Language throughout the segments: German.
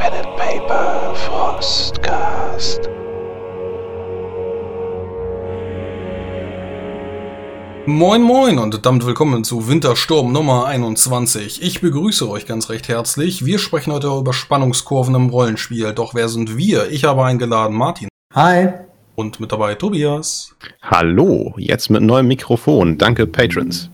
Pen and Paper Frostcast. Moin Moin und damit willkommen zu Wintersturm Nummer 21. Ich begrüße euch ganz recht herzlich. Wir sprechen heute über Spannungskurven im Rollenspiel. Doch wer sind wir? Ich habe eingeladen Martin. Hi. Und mit dabei Tobias. Hallo, jetzt mit neuem Mikrofon. Danke, Patrons.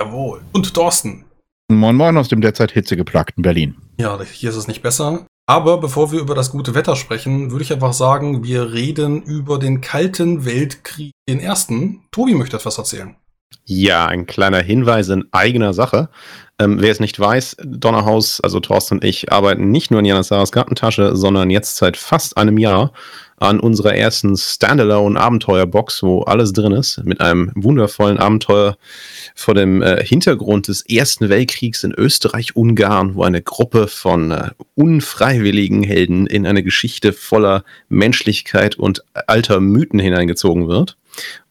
Jawohl. Und Thorsten. Moin Moin aus dem derzeit hitzegeplagten Berlin. Ja, hier ist es nicht besser. Aber bevor wir über das gute Wetter sprechen, würde ich einfach sagen, wir reden über den Kalten Weltkrieg, den ersten. Tobi möchte etwas erzählen. Ja, ein kleiner Hinweis in eigener Sache. Ähm, wer es nicht weiß, Donnerhaus, also Thorsten und ich, arbeiten nicht nur in Janas Sarahs Gartentasche, sondern jetzt seit fast einem Jahr an unserer ersten Standalone-Abenteuerbox, wo alles drin ist, mit einem wundervollen Abenteuer vor dem äh, Hintergrund des Ersten Weltkriegs in Österreich-Ungarn, wo eine Gruppe von äh, unfreiwilligen Helden in eine Geschichte voller Menschlichkeit und alter Mythen hineingezogen wird.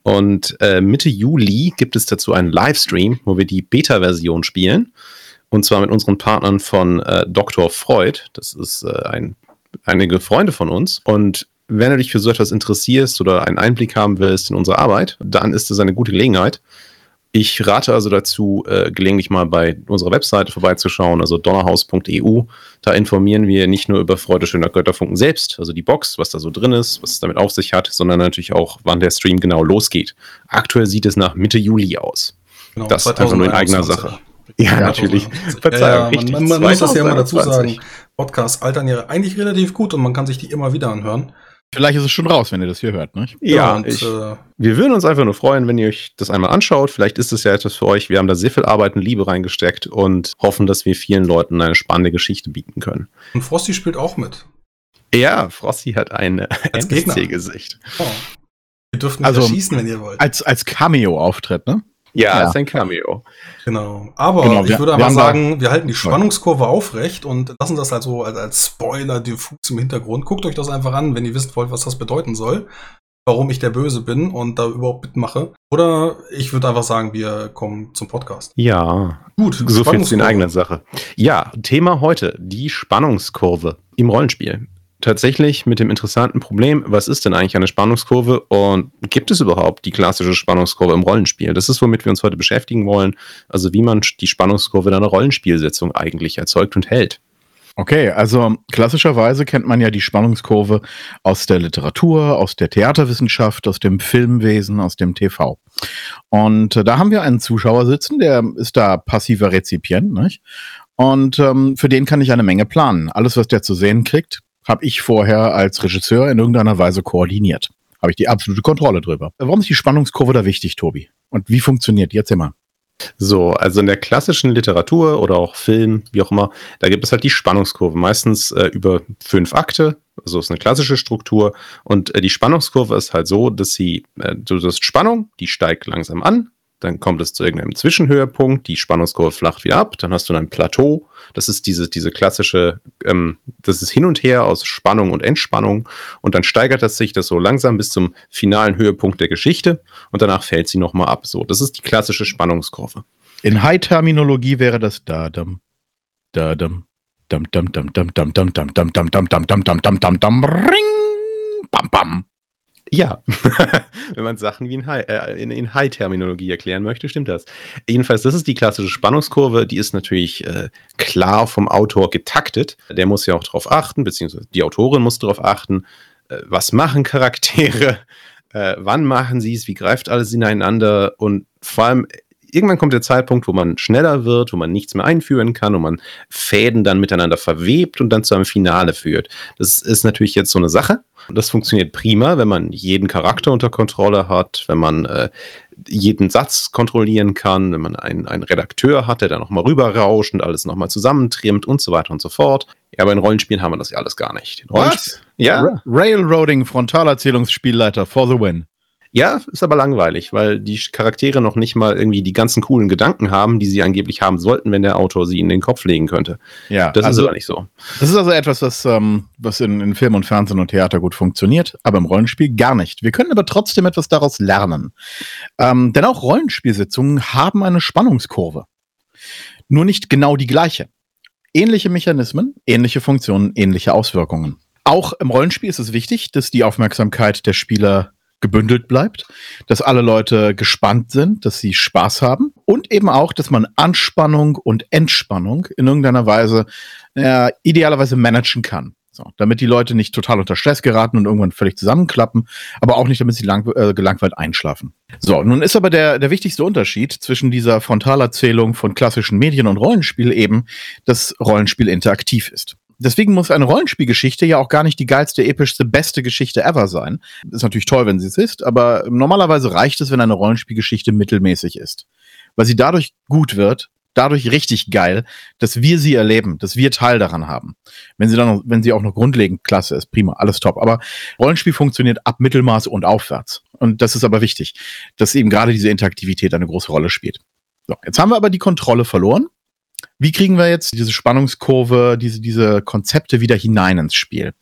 Und äh, Mitte Juli gibt es dazu einen Livestream, wo wir die Beta-Version spielen. Und zwar mit unseren Partnern von äh, Dr. Freud. Das ist äh, ein, einige Freunde von uns. Und wenn du dich für so etwas interessierst oder einen Einblick haben willst in unsere Arbeit, dann ist das eine gute Gelegenheit. Ich rate also dazu, äh, gelegentlich mal bei unserer Webseite vorbeizuschauen, also donnerhaus.eu. Da informieren wir nicht nur über Freude schöner Götterfunken selbst, also die Box, was da so drin ist, was es damit auf sich hat, sondern natürlich auch, wann der Stream genau losgeht. Aktuell sieht es nach Mitte Juli aus. Genau, das ist einfach nur in eigener Sache. Ja, ja natürlich. Verzeihung, ja, ja, man, man muss das ja immer dazu sagen. Podcasts altern ja eigentlich relativ gut und man kann sich die immer wieder anhören. Vielleicht ist es schon raus, wenn ihr das hier hört, ne? Ja, ja und, ich, äh, wir würden uns einfach nur freuen, wenn ihr euch das einmal anschaut. Vielleicht ist es ja etwas für euch. Wir haben da sehr viel Arbeit und Liebe reingesteckt und hoffen, dass wir vielen Leuten eine spannende Geschichte bieten können. Und Frosty spielt auch mit. Ja, Frosty hat ein NPC-Gesicht. Oh. Ihr dürft nicht also, schießen, wenn ihr wollt. Als, als Cameo-Auftritt, ne? Ja, ja, ist ein Cameo. Genau. Aber genau, ich würde aber sagen, wir halten die Spannungskurve aufrecht und lassen das also als, als Spoiler diffus im Hintergrund. Guckt euch das einfach an, wenn ihr wissen wollt, was das bedeuten soll. Warum ich der Böse bin und da überhaupt mitmache. Oder ich würde einfach sagen, wir kommen zum Podcast. Ja. Gut. So viel zu in eigener Sache. Ja, Thema heute, die Spannungskurve im Rollenspiel tatsächlich mit dem interessanten Problem, was ist denn eigentlich eine Spannungskurve und gibt es überhaupt die klassische Spannungskurve im Rollenspiel? Das ist, womit wir uns heute beschäftigen wollen. Also wie man die Spannungskurve in einer Rollenspielsitzung eigentlich erzeugt und hält. Okay, also klassischerweise kennt man ja die Spannungskurve aus der Literatur, aus der Theaterwissenschaft, aus dem Filmwesen, aus dem TV. Und äh, da haben wir einen Zuschauer sitzen, der ist da passiver Rezipient, nicht? Und ähm, für den kann ich eine Menge planen. Alles, was der zu sehen kriegt, habe ich vorher als Regisseur in irgendeiner Weise koordiniert. Habe ich die absolute Kontrolle drüber. Warum ist die Spannungskurve da wichtig, Tobi? Und wie funktioniert die? Jetzt immer. So, also in der klassischen Literatur oder auch Film, wie auch immer, da gibt es halt die Spannungskurve, meistens äh, über fünf Akte, also ist eine klassische Struktur. Und äh, die Spannungskurve ist halt so, dass sie, äh, du hast Spannung, die steigt langsam an, dann kommt es zu irgendeinem Zwischenhöhepunkt, die Spannungskurve flacht wieder ab, dann hast du ein Plateau. Das ist diese, diese klassische, ähm, das ist hin und her aus Spannung und Entspannung und dann steigert das sich das so langsam bis zum finalen Höhepunkt der Geschichte und danach fällt sie nochmal ab. So, das ist die klassische Spannungskurve. In High-Terminologie wäre das Dadam, Dadam, Dam, Dam, Dam, Dam, Dam, Dam, Dam, Dam, Dam, Dam, Dam, Dam, Dam, Dam, Dam, Dam, Ring, Bam, Bam. Ja, wenn man Sachen wie in, High, äh, in, in High-Terminologie erklären möchte, stimmt das. Jedenfalls, das ist die klassische Spannungskurve, die ist natürlich äh, klar vom Autor getaktet. Der muss ja auch darauf achten, beziehungsweise die Autorin muss darauf achten, äh, was machen Charaktere, äh, wann machen sie es, wie greift alles ineinander und vor allem irgendwann kommt der Zeitpunkt, wo man schneller wird, wo man nichts mehr einführen kann, wo man Fäden dann miteinander verwebt und dann zu einem Finale führt. Das ist natürlich jetzt so eine Sache. Das funktioniert prima, wenn man jeden Charakter unter Kontrolle hat, wenn man äh, jeden Satz kontrollieren kann, wenn man einen, einen Redakteur hat, der da nochmal rüberrauscht und alles nochmal zusammentrimmt und so weiter und so fort. Ja, aber in Rollenspielen haben wir das ja alles gar nicht. Was? Ja. Railroading, Frontalerzählungsspielleiter for the win. Ja, ist aber langweilig, weil die Charaktere noch nicht mal irgendwie die ganzen coolen Gedanken haben, die sie angeblich haben sollten, wenn der Autor sie in den Kopf legen könnte. Ja, das also, ist aber nicht so. Das ist also etwas, was, ähm, was in, in Film und Fernsehen und Theater gut funktioniert, aber im Rollenspiel gar nicht. Wir können aber trotzdem etwas daraus lernen. Ähm, denn auch Rollenspielsitzungen haben eine Spannungskurve. Nur nicht genau die gleiche. Ähnliche Mechanismen, ähnliche Funktionen, ähnliche Auswirkungen. Auch im Rollenspiel ist es wichtig, dass die Aufmerksamkeit der Spieler gebündelt bleibt, dass alle Leute gespannt sind, dass sie Spaß haben und eben auch, dass man Anspannung und Entspannung in irgendeiner Weise äh, idealerweise managen kann. So, damit die Leute nicht total unter Stress geraten und irgendwann völlig zusammenklappen, aber auch nicht, damit sie lang, äh, gelangweilt einschlafen. So, nun ist aber der, der wichtigste Unterschied zwischen dieser Frontalerzählung von klassischen Medien und Rollenspiel eben, dass Rollenspiel interaktiv ist. Deswegen muss eine Rollenspielgeschichte ja auch gar nicht die geilste, epischste, beste Geschichte ever sein. Ist natürlich toll, wenn sie es ist, aber normalerweise reicht es, wenn eine Rollenspielgeschichte mittelmäßig ist. Weil sie dadurch gut wird, dadurch richtig geil, dass wir sie erleben, dass wir Teil daran haben. Wenn sie dann, wenn sie auch noch grundlegend klasse ist, prima, alles top. Aber Rollenspiel funktioniert ab Mittelmaß und aufwärts. Und das ist aber wichtig, dass eben gerade diese Interaktivität eine große Rolle spielt. So, jetzt haben wir aber die Kontrolle verloren. Wie kriegen wir jetzt diese Spannungskurve, diese, diese Konzepte wieder hinein ins Spiel?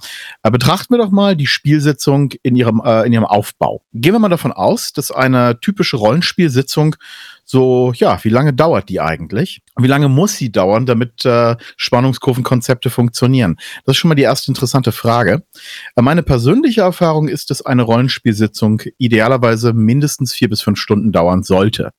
Äh, betrachten wir doch mal die Spielsitzung in ihrem, äh, in ihrem Aufbau. Gehen wir mal davon aus, dass eine typische Rollenspielsitzung so, ja, wie lange dauert die eigentlich? Wie lange muss sie dauern, damit äh, Spannungskurvenkonzepte funktionieren? Das ist schon mal die erste interessante Frage. Äh, meine persönliche Erfahrung ist, dass eine Rollenspielsitzung idealerweise mindestens vier bis fünf Stunden dauern sollte.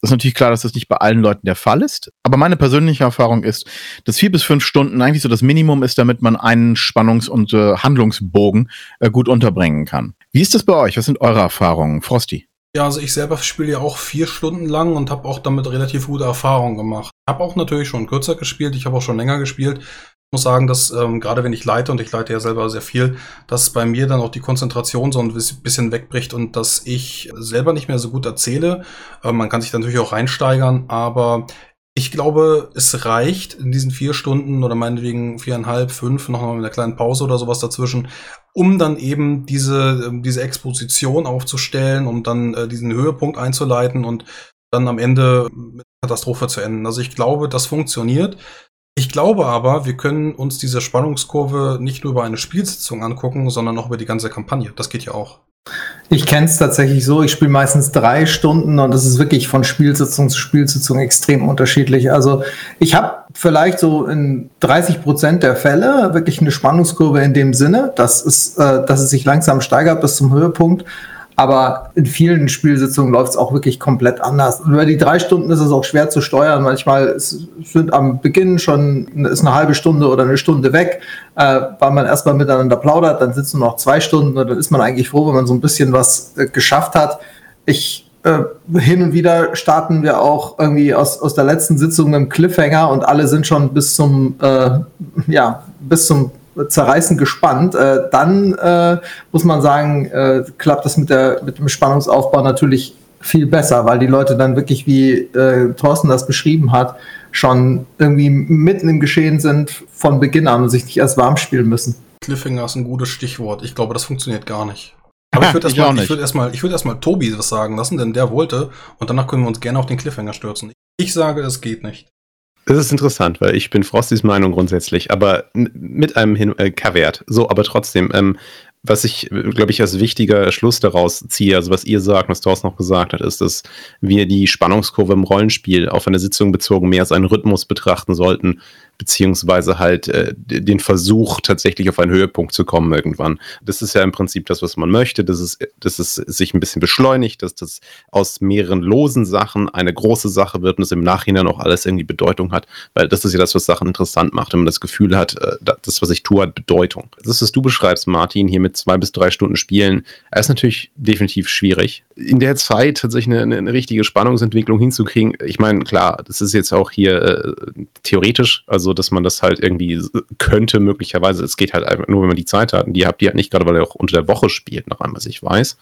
Das ist natürlich klar, dass das nicht bei allen Leuten der Fall ist, aber meine persönliche Erfahrung ist, dass vier bis fünf Stunden eigentlich so das Minimum ist, damit man einen Spannungs- und äh, Handlungsbogen äh, gut unterbringen kann. Wie ist das bei euch? Was sind eure Erfahrungen, Frosty? Ja, also ich selber spiele ja auch vier Stunden lang und habe auch damit relativ gute Erfahrungen gemacht. Habe auch natürlich schon kürzer gespielt, ich habe auch schon länger gespielt. Ich muss sagen, dass ähm, gerade wenn ich leite, und ich leite ja selber sehr viel, dass bei mir dann auch die Konzentration so ein bisschen wegbricht und dass ich selber nicht mehr so gut erzähle. Äh, man kann sich natürlich auch reinsteigern, aber ich glaube, es reicht in diesen vier Stunden oder meinetwegen viereinhalb, fünf, noch mal mit einer kleinen Pause oder sowas dazwischen, um dann eben diese, ähm, diese Exposition aufzustellen, um dann äh, diesen Höhepunkt einzuleiten und dann am Ende mit Katastrophe zu enden. Also ich glaube, das funktioniert. Ich glaube aber, wir können uns diese Spannungskurve nicht nur über eine Spielsitzung angucken, sondern auch über die ganze Kampagne. Das geht ja auch. Ich kenne es tatsächlich so, ich spiele meistens drei Stunden und das ist wirklich von Spielsitzung zu Spielsitzung extrem unterschiedlich. Also ich habe vielleicht so in 30 Prozent der Fälle wirklich eine Spannungskurve in dem Sinne, dass es, äh, dass es sich langsam steigert bis zum Höhepunkt. Aber in vielen Spielsitzungen läuft es auch wirklich komplett anders. Und über die drei Stunden ist es auch schwer zu steuern. Manchmal sind am Beginn schon ist eine halbe Stunde oder eine Stunde weg, äh, weil man erstmal miteinander plaudert, dann sitzen noch zwei Stunden und dann ist man eigentlich froh, wenn man so ein bisschen was äh, geschafft hat. Ich äh, hin und wieder starten wir auch irgendwie aus, aus der letzten Sitzung einem Cliffhanger und alle sind schon bis zum äh, ja bis zum zerreißend gespannt. Äh, dann äh, muss man sagen, äh, klappt das mit, der, mit dem Spannungsaufbau natürlich viel besser, weil die Leute dann wirklich, wie äh, Thorsten das beschrieben hat, schon irgendwie mitten im Geschehen sind von Beginn an und sich nicht erst warm spielen müssen. Cliffhanger ist ein gutes Stichwort. Ich glaube, das funktioniert gar nicht. Aber ich würde erstmal ich würd erstmal ich würd erstmal Tobi was sagen lassen, denn der wollte und danach können wir uns gerne auf den Cliffhanger stürzen. Ich sage, es geht nicht. Das ist interessant, weil ich bin Frostys Meinung grundsätzlich, aber mit einem Hin äh, Caveat. So, aber trotzdem, ähm, was ich, glaube ich, als wichtiger Schluss daraus ziehe, also was ihr sagt, was Thorsten noch gesagt hat, ist, dass wir die Spannungskurve im Rollenspiel auf eine Sitzung bezogen mehr als einen Rhythmus betrachten sollten, beziehungsweise halt äh, den Versuch, tatsächlich auf einen Höhepunkt zu kommen irgendwann. Das ist ja im Prinzip das, was man möchte, dass es, dass es sich ein bisschen beschleunigt, dass das aus mehreren losen Sachen eine große Sache wird und es im Nachhinein auch alles irgendwie Bedeutung hat, weil das ist ja das, was Sachen interessant macht, wenn man das Gefühl hat, äh, das, was ich tue, hat Bedeutung. Das, was du beschreibst, Martin, hier mit zwei bis drei Stunden Spielen, ist natürlich definitiv schwierig. In der Zeit tatsächlich eine, eine richtige Spannungsentwicklung hinzukriegen, ich meine, klar, das ist jetzt auch hier äh, theoretisch, also so, dass man das halt irgendwie könnte, möglicherweise. Es geht halt einfach nur, wenn man die Zeit hat. Und die habt ihr halt nicht gerade, weil er auch unter der Woche spielt, nach allem, was ich weiß.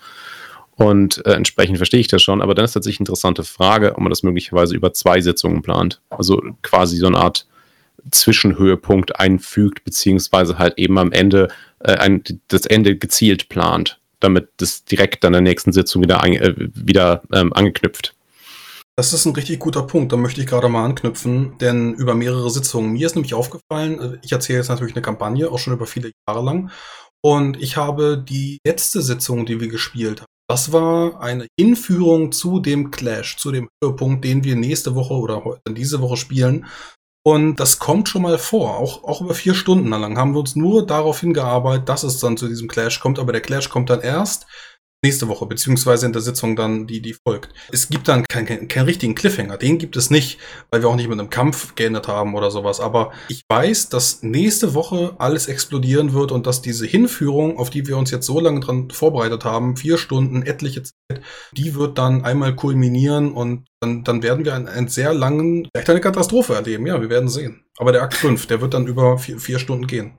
Und äh, entsprechend verstehe ich das schon. Aber dann ist tatsächlich eine interessante Frage, ob man das möglicherweise über zwei Sitzungen plant. Also quasi so eine Art Zwischenhöhepunkt einfügt, beziehungsweise halt eben am Ende äh, ein, das Ende gezielt plant, damit das direkt an der nächsten Sitzung wieder, ein, äh, wieder ähm, angeknüpft. Das ist ein richtig guter Punkt, da möchte ich gerade mal anknüpfen, denn über mehrere Sitzungen. Mir ist nämlich aufgefallen, äh, ich erzähle jetzt natürlich eine Kampagne, auch schon über viele Jahre lang, und ich habe die letzte Sitzung, die wir gespielt haben, das war eine Hinführung zu dem Clash, zu dem Höhepunkt, den wir nächste Woche oder diese Woche spielen. Und das kommt schon mal vor, auch, auch über vier Stunden lang haben wir uns nur darauf hingearbeitet, dass es dann zu diesem Clash kommt, aber der Clash kommt dann erst, nächste Woche, beziehungsweise in der Sitzung dann, die, die folgt. Es gibt dann keinen kein, kein richtigen Cliffhanger. Den gibt es nicht, weil wir auch nicht mit einem Kampf geendet haben oder sowas. Aber ich weiß, dass nächste Woche alles explodieren wird und dass diese Hinführung, auf die wir uns jetzt so lange dran vorbereitet haben, vier Stunden, etliche Zeit, die wird dann einmal kulminieren und dann, dann werden wir einen, einen sehr langen, vielleicht eine Katastrophe erleben. Ja, wir werden sehen. Aber der Akt 5, der wird dann über vier, vier Stunden gehen.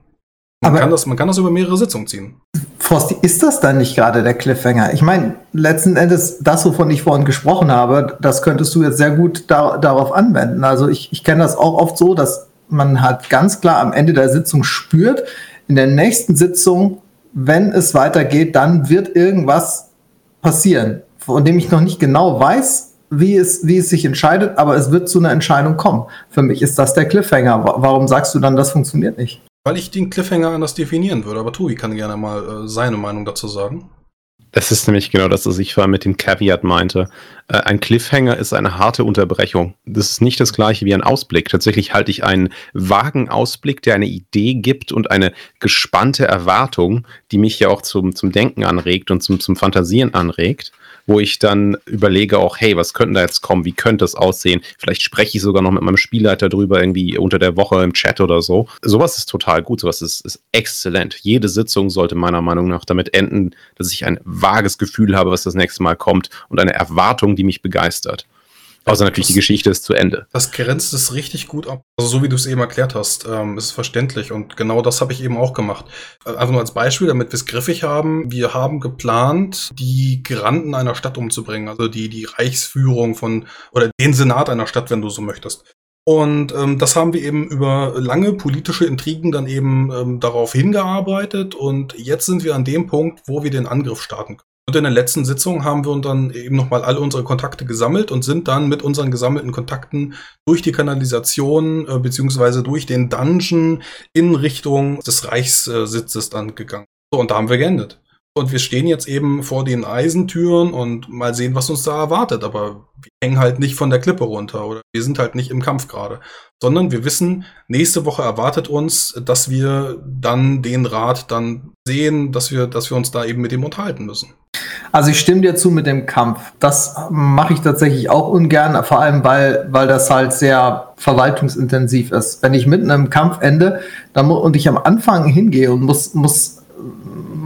Man, Aber kann das, man kann das über mehrere Sitzungen ziehen. Frosti, ist das dann nicht gerade der Cliffhanger? Ich meine, letzten Endes, das, wovon ich vorhin gesprochen habe, das könntest du jetzt sehr gut da, darauf anwenden. Also ich, ich kenne das auch oft so, dass man halt ganz klar am Ende der Sitzung spürt, in der nächsten Sitzung, wenn es weitergeht, dann wird irgendwas passieren, von dem ich noch nicht genau weiß, wie es, wie es sich entscheidet, aber es wird zu einer Entscheidung kommen. Für mich ist das der Cliffhanger. Warum sagst du dann, das funktioniert nicht? Weil ich den Cliffhanger anders definieren würde. Aber Tobi kann gerne mal äh, seine Meinung dazu sagen. Das ist nämlich genau das, was ich vorher mit dem Caveat meinte. Äh, ein Cliffhanger ist eine harte Unterbrechung. Das ist nicht das gleiche wie ein Ausblick. Tatsächlich halte ich einen vagen Ausblick, der eine Idee gibt und eine gespannte Erwartung, die mich ja auch zum, zum Denken anregt und zum, zum Fantasieren anregt wo ich dann überlege auch, hey, was könnte da jetzt kommen? Wie könnte es aussehen? Vielleicht spreche ich sogar noch mit meinem Spielleiter drüber, irgendwie unter der Woche im Chat oder so. Sowas ist total gut, sowas ist, ist exzellent. Jede Sitzung sollte meiner Meinung nach damit enden, dass ich ein vages Gefühl habe, was das nächste Mal kommt und eine Erwartung, die mich begeistert. Außer natürlich, das, die Geschichte ist zu Ende. Das grenzt es richtig gut ab. Also so wie du es eben erklärt hast, ähm, ist verständlich. Und genau das habe ich eben auch gemacht. Äh, einfach nur als Beispiel, damit wir es griffig haben. Wir haben geplant, die Granden einer Stadt umzubringen. Also die, die Reichsführung von, oder den Senat einer Stadt, wenn du so möchtest. Und ähm, das haben wir eben über lange politische Intrigen dann eben ähm, darauf hingearbeitet. Und jetzt sind wir an dem Punkt, wo wir den Angriff starten können. Und in der letzten Sitzung haben wir uns dann eben nochmal alle unsere Kontakte gesammelt und sind dann mit unseren gesammelten Kontakten durch die Kanalisation äh, beziehungsweise durch den Dungeon in Richtung des Reichssitzes dann gegangen. So, und da haben wir geendet. Und wir stehen jetzt eben vor den Eisentüren und mal sehen, was uns da erwartet. Aber wir hängen halt nicht von der Klippe runter oder wir sind halt nicht im Kampf gerade. Sondern wir wissen, nächste Woche erwartet uns, dass wir dann den Rat dann sehen, dass wir, dass wir uns da eben mit dem unterhalten müssen. Also ich stimme dir zu mit dem Kampf. Das mache ich tatsächlich auch ungern, vor allem weil, weil das halt sehr verwaltungsintensiv ist. Wenn ich mitten im Kampf ende dann, und ich am Anfang hingehe und muss, muss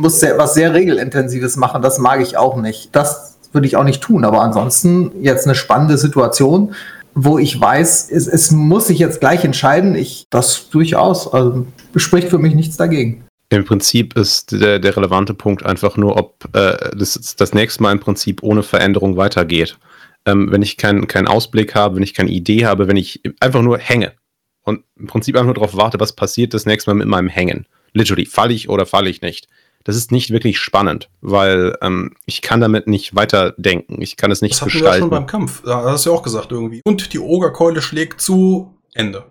muss sehr, was sehr regelintensives machen. Das mag ich auch nicht. Das würde ich auch nicht tun. Aber ansonsten jetzt eine spannende Situation, wo ich weiß, es, es muss sich jetzt gleich entscheiden. Ich, das durchaus. Also spricht für mich nichts dagegen. Im Prinzip ist der, der relevante Punkt einfach nur, ob äh, das, das nächste Mal im Prinzip ohne Veränderung weitergeht. Ähm, wenn ich keinen kein Ausblick habe, wenn ich keine Idee habe, wenn ich einfach nur hänge und im Prinzip einfach nur darauf warte, was passiert das nächste Mal mit meinem Hängen. Literally, falle ich oder falle ich nicht das ist nicht wirklich spannend, weil ähm, ich kann damit nicht weiterdenken. Ich kann es nicht das gestalten. Das schon beim Kampf. Da hast du ja auch gesagt irgendwie. Und die Ogerkeule schlägt zu Ende.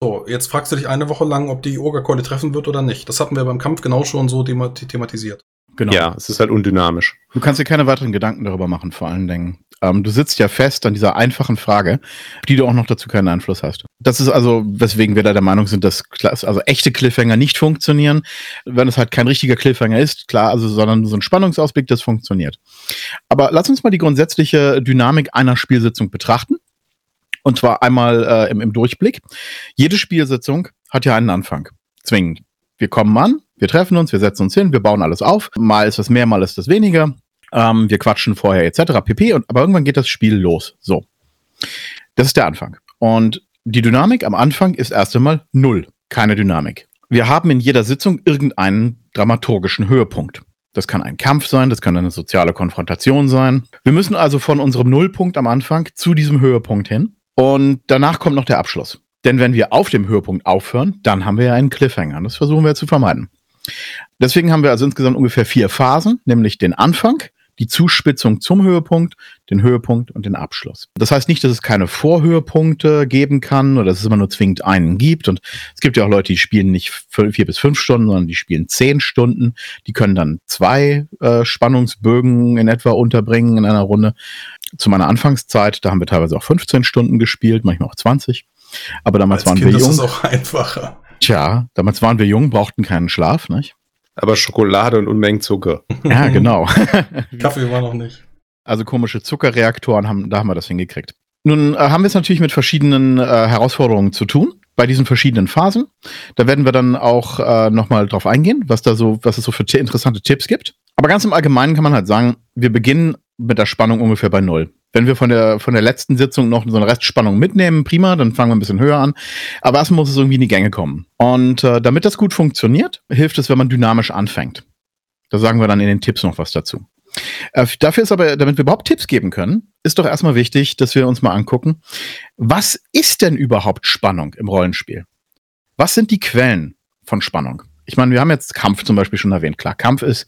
So, jetzt fragst du dich eine Woche lang, ob die Ogerkeule treffen wird oder nicht. Das hatten wir beim Kampf genau schon so thematisiert. Genau. Ja, es ist halt undynamisch. Du kannst dir keine weiteren Gedanken darüber machen, vor allen Dingen. Ähm, du sitzt ja fest an dieser einfachen Frage, die du auch noch dazu keinen Einfluss hast. Das ist also, weswegen wir da der Meinung sind, dass also echte Cliffhanger nicht funktionieren. Wenn es halt kein richtiger Cliffhanger ist, klar, also, sondern so ein Spannungsausblick, das funktioniert. Aber lass uns mal die grundsätzliche Dynamik einer Spielsitzung betrachten. Und zwar einmal äh, im, im Durchblick. Jede Spielsitzung hat ja einen Anfang. Zwingend. Wir kommen an, wir treffen uns, wir setzen uns hin, wir bauen alles auf. Mal ist das mehr, mal ist das weniger. Ähm, wir quatschen vorher etc. pp. Und, aber irgendwann geht das Spiel los. So. Das ist der Anfang. Und die Dynamik am Anfang ist erst einmal null. Keine Dynamik. Wir haben in jeder Sitzung irgendeinen dramaturgischen Höhepunkt. Das kann ein Kampf sein, das kann eine soziale Konfrontation sein. Wir müssen also von unserem Nullpunkt am Anfang zu diesem Höhepunkt hin. Und danach kommt noch der Abschluss. Denn wenn wir auf dem Höhepunkt aufhören, dann haben wir ja einen Cliffhanger. Das versuchen wir zu vermeiden. Deswegen haben wir also insgesamt ungefähr vier Phasen, nämlich den Anfang, die Zuspitzung zum Höhepunkt, den Höhepunkt und den Abschluss. Das heißt nicht, dass es keine Vorhöhepunkte geben kann oder dass es immer nur zwingend einen gibt. Und es gibt ja auch Leute, die spielen nicht vier bis fünf Stunden, sondern die spielen zehn Stunden. Die können dann zwei äh, Spannungsbögen in etwa unterbringen in einer Runde. Zu meiner Anfangszeit, da haben wir teilweise auch 15 Stunden gespielt, manchmal auch 20. Aber damals Als waren kind wir jung. Das ist auch einfacher. Tja, damals waren wir jung, brauchten keinen Schlaf, nicht? Aber Schokolade und Unmengen Zucker. Ja, genau. Kaffee war noch nicht. Also komische Zuckerreaktoren, haben, da haben wir das hingekriegt. Nun äh, haben wir es natürlich mit verschiedenen äh, Herausforderungen zu tun bei diesen verschiedenen Phasen. Da werden wir dann auch äh, nochmal drauf eingehen, was da so, was es so für interessante Tipps gibt. Aber ganz im Allgemeinen kann man halt sagen, wir beginnen mit der Spannung ungefähr bei Null. Wenn wir von der, von der letzten Sitzung noch so eine Restspannung mitnehmen, prima, dann fangen wir ein bisschen höher an. Aber erstmal muss es irgendwie in die Gänge kommen. Und äh, damit das gut funktioniert, hilft es, wenn man dynamisch anfängt. Da sagen wir dann in den Tipps noch was dazu. Äh, dafür ist aber, damit wir überhaupt Tipps geben können, ist doch erstmal wichtig, dass wir uns mal angucken, was ist denn überhaupt Spannung im Rollenspiel? Was sind die Quellen von Spannung? Ich meine, wir haben jetzt Kampf zum Beispiel schon erwähnt. Klar, Kampf ist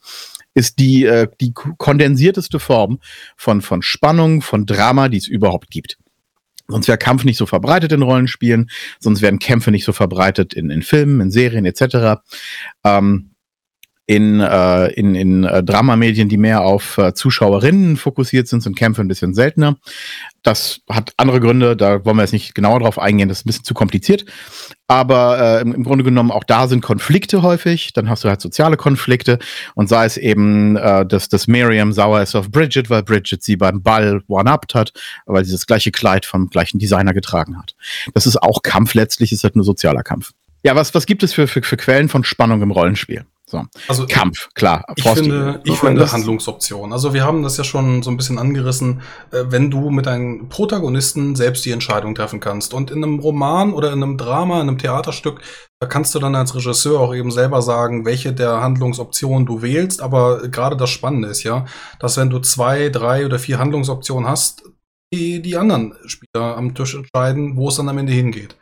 ist die, äh, die kondensierteste Form von, von Spannung, von Drama, die es überhaupt gibt. Sonst wäre Kampf nicht so verbreitet in Rollenspielen, sonst wären Kämpfe nicht so verbreitet in, in Filmen, in Serien etc. Ähm, in, äh, in, in äh, Dramamedien, die mehr auf äh, Zuschauerinnen fokussiert sind, sind Kämpfe ein bisschen seltener. Das hat andere Gründe, da wollen wir jetzt nicht genauer drauf eingehen, das ist ein bisschen zu kompliziert. Aber äh, im, im Grunde genommen auch da sind Konflikte häufig, dann hast du halt soziale Konflikte und sei es eben, äh, dass, dass Miriam sauer ist auf Bridget, weil Bridget sie beim Ball one-upped hat, weil sie das gleiche Kleid vom gleichen Designer getragen hat. Das ist auch Kampf letztlich, ist halt nur sozialer Kampf. Ja, was, was gibt es für, für, für Quellen von Spannung im Rollenspiel? So. Also Kampf, klar. Ich finde, ich finde Handlungsoptionen. Also wir haben das ja schon so ein bisschen angerissen, äh, wenn du mit deinen Protagonisten selbst die Entscheidung treffen kannst. Und in einem Roman oder in einem Drama, in einem Theaterstück, da kannst du dann als Regisseur auch eben selber sagen, welche der Handlungsoptionen du wählst. Aber gerade das Spannende ist ja, dass wenn du zwei, drei oder vier Handlungsoptionen hast, die, die anderen Spieler am Tisch entscheiden, wo es dann am Ende hingeht.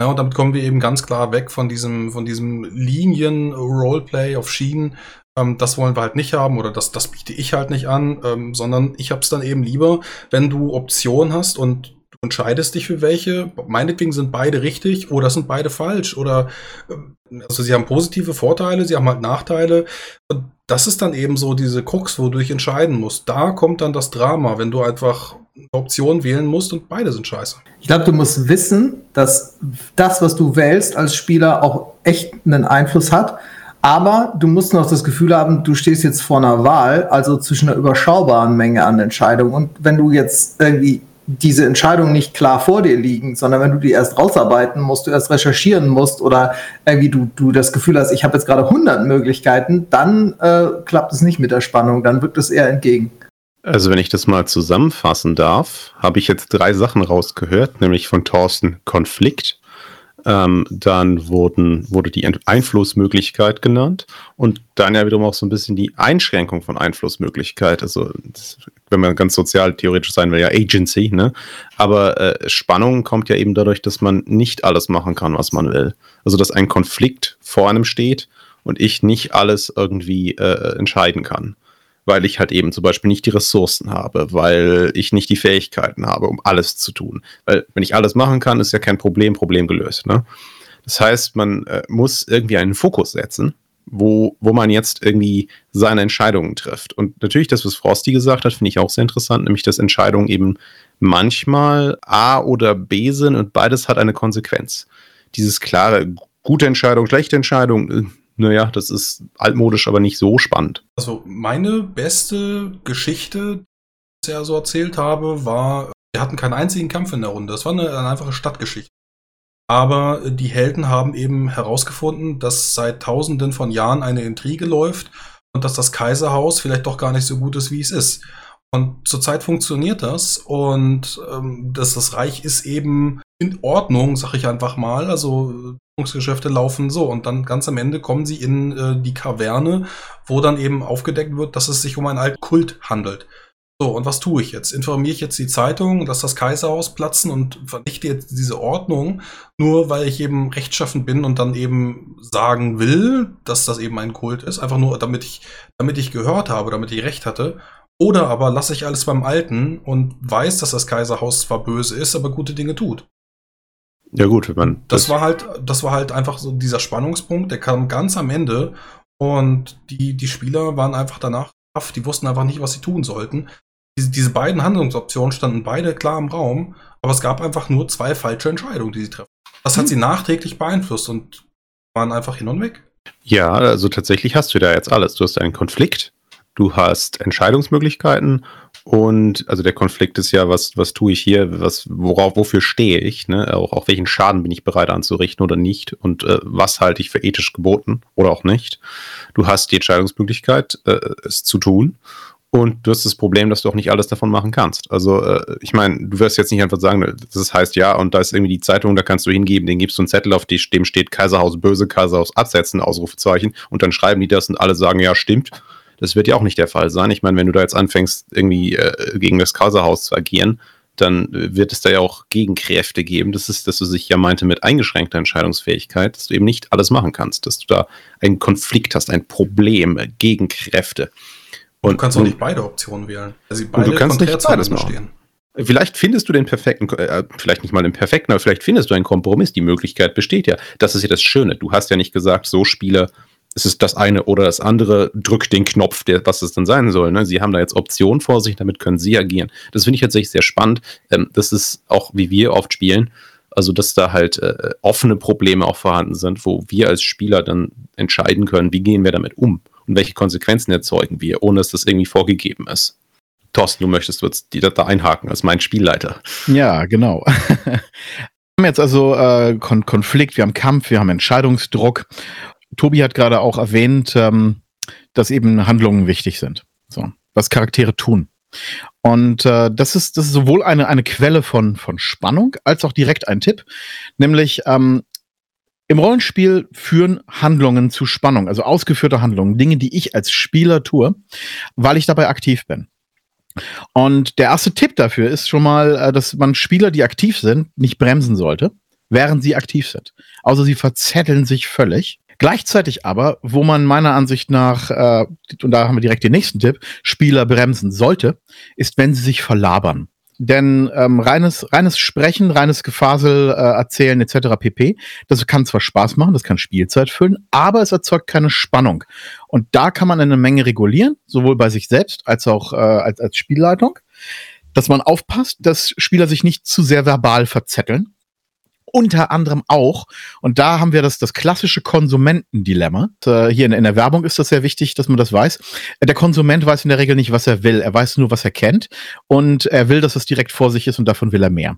Ja, und damit kommen wir eben ganz klar weg von diesem, von diesem Linien-Roleplay auf Schienen. Ähm, das wollen wir halt nicht haben oder das, das biete ich halt nicht an, ähm, sondern ich hab's dann eben lieber, wenn du Optionen hast und du entscheidest dich für welche. Meinetwegen sind beide richtig oder sind beide falsch oder ähm, also sie haben positive Vorteile, sie haben halt Nachteile. Und das ist dann eben so diese Krux, wo du dich entscheiden musst. Da kommt dann das Drama, wenn du einfach Option wählen musst und beide sind scheiße. Ich glaube, du musst wissen, dass das, was du wählst als Spieler, auch echt einen Einfluss hat. Aber du musst noch das Gefühl haben, du stehst jetzt vor einer Wahl, also zwischen einer überschaubaren Menge an Entscheidungen. Und wenn du jetzt irgendwie diese Entscheidungen nicht klar vor dir liegen, sondern wenn du die erst rausarbeiten musst, du erst recherchieren musst oder irgendwie du, du das Gefühl hast, ich habe jetzt gerade 100 Möglichkeiten, dann äh, klappt es nicht mit der Spannung, dann wirkt es eher entgegen. Also wenn ich das mal zusammenfassen darf, habe ich jetzt drei Sachen rausgehört, nämlich von Thorsten Konflikt, ähm, dann wurden, wurde die Einflussmöglichkeit genannt und dann ja wiederum auch so ein bisschen die Einschränkung von Einflussmöglichkeit. Also wenn man ganz sozial theoretisch sein will, ja Agency, ne? Aber äh, Spannung kommt ja eben dadurch, dass man nicht alles machen kann, was man will. Also dass ein Konflikt vor einem steht und ich nicht alles irgendwie äh, entscheiden kann weil ich halt eben zum Beispiel nicht die Ressourcen habe, weil ich nicht die Fähigkeiten habe, um alles zu tun. Weil wenn ich alles machen kann, ist ja kein Problem, Problem gelöst. Ne? Das heißt, man äh, muss irgendwie einen Fokus setzen, wo, wo man jetzt irgendwie seine Entscheidungen trifft. Und natürlich das, was Frosty gesagt hat, finde ich auch sehr interessant, nämlich dass Entscheidungen eben manchmal A oder B sind und beides hat eine Konsequenz. Dieses klare, gute Entscheidung, schlechte Entscheidung, äh, naja, das ist altmodisch, aber nicht so spannend. Also meine beste Geschichte, die ich ja so erzählt habe, war, wir hatten keinen einzigen Kampf in der Runde. Das war eine, eine einfache Stadtgeschichte. Aber die Helden haben eben herausgefunden, dass seit Tausenden von Jahren eine Intrige läuft und dass das Kaiserhaus vielleicht doch gar nicht so gut ist, wie es ist. Und zurzeit funktioniert das und ähm, das, das Reich ist eben in Ordnung, sag ich einfach mal. Also Geschäfte laufen so und dann ganz am Ende kommen sie in äh, die Kaverne, wo dann eben aufgedeckt wird, dass es sich um einen alten Kult handelt. So, und was tue ich jetzt? Informiere ich jetzt die Zeitung, dass das Kaiserhaus platzen und vernichte jetzt diese Ordnung, nur weil ich eben rechtschaffen bin und dann eben sagen will, dass das eben ein Kult ist, einfach nur damit ich, damit ich gehört habe, damit ich recht hatte? Oder aber lasse ich alles beim Alten und weiß, dass das Kaiserhaus zwar böse ist, aber gute Dinge tut. Ja gut, man. Das, das war halt, das war halt einfach so dieser Spannungspunkt, der kam ganz am Ende und die, die Spieler waren einfach danach, die wussten einfach nicht, was sie tun sollten. Diese, diese beiden Handlungsoptionen standen beide klar im Raum, aber es gab einfach nur zwei falsche Entscheidungen, die sie treffen. Das hat hm. sie nachträglich beeinflusst und waren einfach hin und weg. Ja, also tatsächlich hast du da jetzt alles. Du hast einen Konflikt, du hast Entscheidungsmöglichkeiten und also der Konflikt ist ja, was, was tue ich hier, was, worauf, wofür stehe ich, ne? Auch, auch welchen Schaden bin ich bereit anzurichten oder nicht und äh, was halte ich für ethisch geboten oder auch nicht. Du hast die Entscheidungsmöglichkeit, äh, es zu tun. Und du hast das Problem, dass du auch nicht alles davon machen kannst. Also, äh, ich meine, du wirst jetzt nicht einfach sagen, das heißt ja, und da ist irgendwie die Zeitung, da kannst du hingeben, den gibst du einen Zettel, auf dem steht Kaiserhaus böse, Kaiserhaus absetzen, Ausrufezeichen, und dann schreiben die das und alle sagen, ja, stimmt. Das wird ja auch nicht der Fall sein. Ich meine, wenn du da jetzt anfängst, irgendwie äh, gegen das Kaiserhaus zu agieren, dann wird es da ja auch Gegenkräfte geben. Das ist, dass du sich ja meinte mit eingeschränkter Entscheidungsfähigkeit, dass du eben nicht alles machen kannst, dass du da einen Konflikt hast, ein Problem, Gegenkräfte. Und, du kannst auch nicht beide Optionen wählen. Also beide du kannst nicht beides machen. Vielleicht findest du den perfekten, äh, vielleicht nicht mal den perfekten, aber vielleicht findest du einen Kompromiss. Die Möglichkeit besteht ja. Das ist ja das Schöne. Du hast ja nicht gesagt, so Spiele, es ist das eine oder das andere, drück den Knopf, der, was es dann sein soll. Ne? Sie haben da jetzt Optionen vor sich, damit können sie agieren. Das finde ich tatsächlich sehr spannend. Ähm, das ist auch, wie wir oft spielen, also dass da halt äh, offene Probleme auch vorhanden sind, wo wir als Spieler dann entscheiden können, wie gehen wir damit um und welche Konsequenzen erzeugen wir, ohne dass das irgendwie vorgegeben ist. Thorsten, du möchtest jetzt die da einhaken als mein Spielleiter. Ja, genau. wir haben jetzt also äh, Kon Konflikt, wir haben Kampf, wir haben Entscheidungsdruck Tobi hat gerade auch erwähnt, ähm, dass eben Handlungen wichtig sind. So, was Charaktere tun. Und äh, das, ist, das ist sowohl eine, eine Quelle von, von Spannung als auch direkt ein Tipp. Nämlich ähm, im Rollenspiel führen Handlungen zu Spannung, also ausgeführte Handlungen, Dinge, die ich als Spieler tue, weil ich dabei aktiv bin. Und der erste Tipp dafür ist schon mal, äh, dass man Spieler, die aktiv sind, nicht bremsen sollte, während sie aktiv sind. Außer sie verzetteln sich völlig. Gleichzeitig aber, wo man meiner Ansicht nach, äh, und da haben wir direkt den nächsten Tipp, Spieler bremsen sollte, ist, wenn sie sich verlabern. Denn ähm, reines, reines Sprechen, reines Gefasel, äh, Erzählen etc. pp, das kann zwar Spaß machen, das kann Spielzeit füllen, aber es erzeugt keine Spannung. Und da kann man eine Menge regulieren, sowohl bei sich selbst als auch äh, als, als Spielleitung, dass man aufpasst, dass Spieler sich nicht zu sehr verbal verzetteln unter anderem auch, und da haben wir das, das klassische Konsumentendilemma. Äh, hier in, in, der Werbung ist das sehr wichtig, dass man das weiß. Der Konsument weiß in der Regel nicht, was er will. Er weiß nur, was er kennt. Und er will, dass es direkt vor sich ist und davon will er mehr.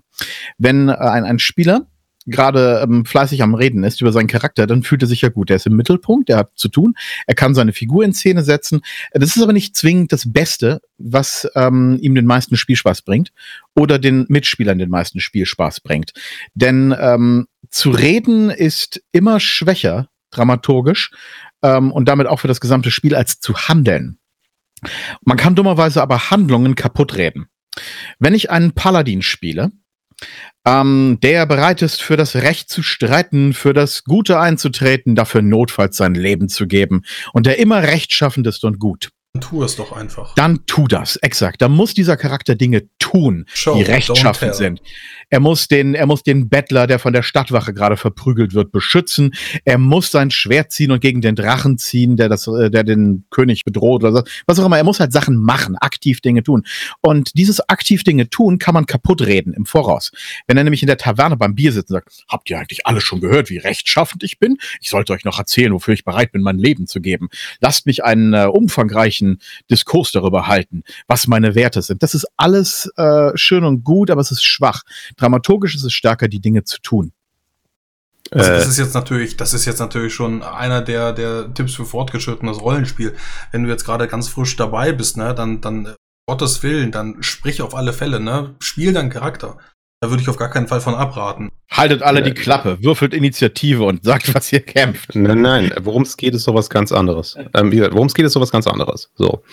Wenn äh, ein, ein Spieler gerade ähm, fleißig am Reden ist über seinen Charakter, dann fühlt er sich ja gut. Er ist im Mittelpunkt, er hat zu tun, er kann seine Figur in Szene setzen. Das ist aber nicht zwingend das Beste, was ähm, ihm den meisten Spielspaß bringt oder den Mitspielern den meisten Spielspaß bringt. Denn ähm, zu reden ist immer schwächer, dramaturgisch, ähm, und damit auch für das gesamte Spiel, als zu handeln. Man kann dummerweise aber Handlungen kaputt reden. Wenn ich einen Paladin spiele, ähm, der bereit ist, für das Recht zu streiten, für das Gute einzutreten, dafür notfalls sein Leben zu geben und der immer rechtschaffend ist und gut. Dann tu es doch einfach. Dann tu das, exakt. Da muss dieser Charakter Dinge tun, Show, die rechtschaffend sind. Er muss den, er muss den Bettler, der von der Stadtwache gerade verprügelt wird, beschützen. Er muss sein Schwert ziehen und gegen den Drachen ziehen, der das, äh, der den König bedroht oder was auch immer. Er muss halt Sachen machen, aktiv Dinge tun. Und dieses aktiv Dinge tun kann man kaputt reden im Voraus. Wenn er nämlich in der Taverne beim Bier sitzt und sagt, habt ihr eigentlich alle schon gehört, wie rechtschaffend ich bin? Ich sollte euch noch erzählen, wofür ich bereit bin, mein Leben zu geben. Lasst mich einen äh, umfangreichen Diskurs darüber halten, was meine Werte sind. Das ist alles äh, schön und gut, aber es ist schwach. Dramaturgisch ist es stärker, die Dinge zu tun. Also das ist jetzt natürlich, das ist jetzt natürlich schon einer der, der Tipps für fortgeschrittenes Rollenspiel. Wenn du jetzt gerade ganz frisch dabei bist, ne, dann, dann, Gottes Willen, dann sprich auf alle Fälle, ne, spiel deinen Charakter. Da würde ich auf gar keinen Fall von abraten. Haltet alle die Klappe, würfelt Initiative und sagt, was ihr kämpft. Nein, nein, worum es geht, ist sowas ganz anderes. Ähm, worum es geht, ist sowas ganz anderes. So.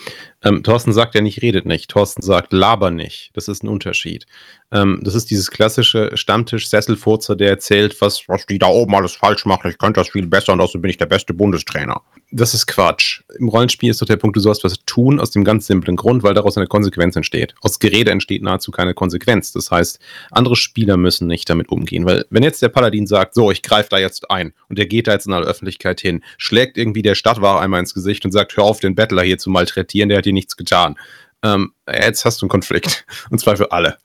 Ähm, Thorsten sagt ja nicht, redet nicht. Thorsten sagt, laber nicht. Das ist ein Unterschied. Ähm, das ist dieses klassische Stammtisch-Sesselfurzer, der erzählt, was, was die da oben alles falsch machen. Ich könnte das viel besser und außerdem bin ich der beste Bundestrainer. Das ist Quatsch. Im Rollenspiel ist doch der Punkt, du sollst was tun aus dem ganz simplen Grund, weil daraus eine Konsequenz entsteht. Aus Gerede entsteht nahezu keine Konsequenz. Das heißt, andere Spieler müssen nicht damit umgehen. Weil wenn jetzt der Paladin sagt, so, ich greife da jetzt ein und der geht da jetzt in aller Öffentlichkeit hin, schlägt irgendwie der Stadtwahrer einmal ins Gesicht und sagt, hör auf, den Bettler hier zu malträtieren, der hat dir nichts getan. Ähm, jetzt hast du einen Konflikt. Und zwar für alle.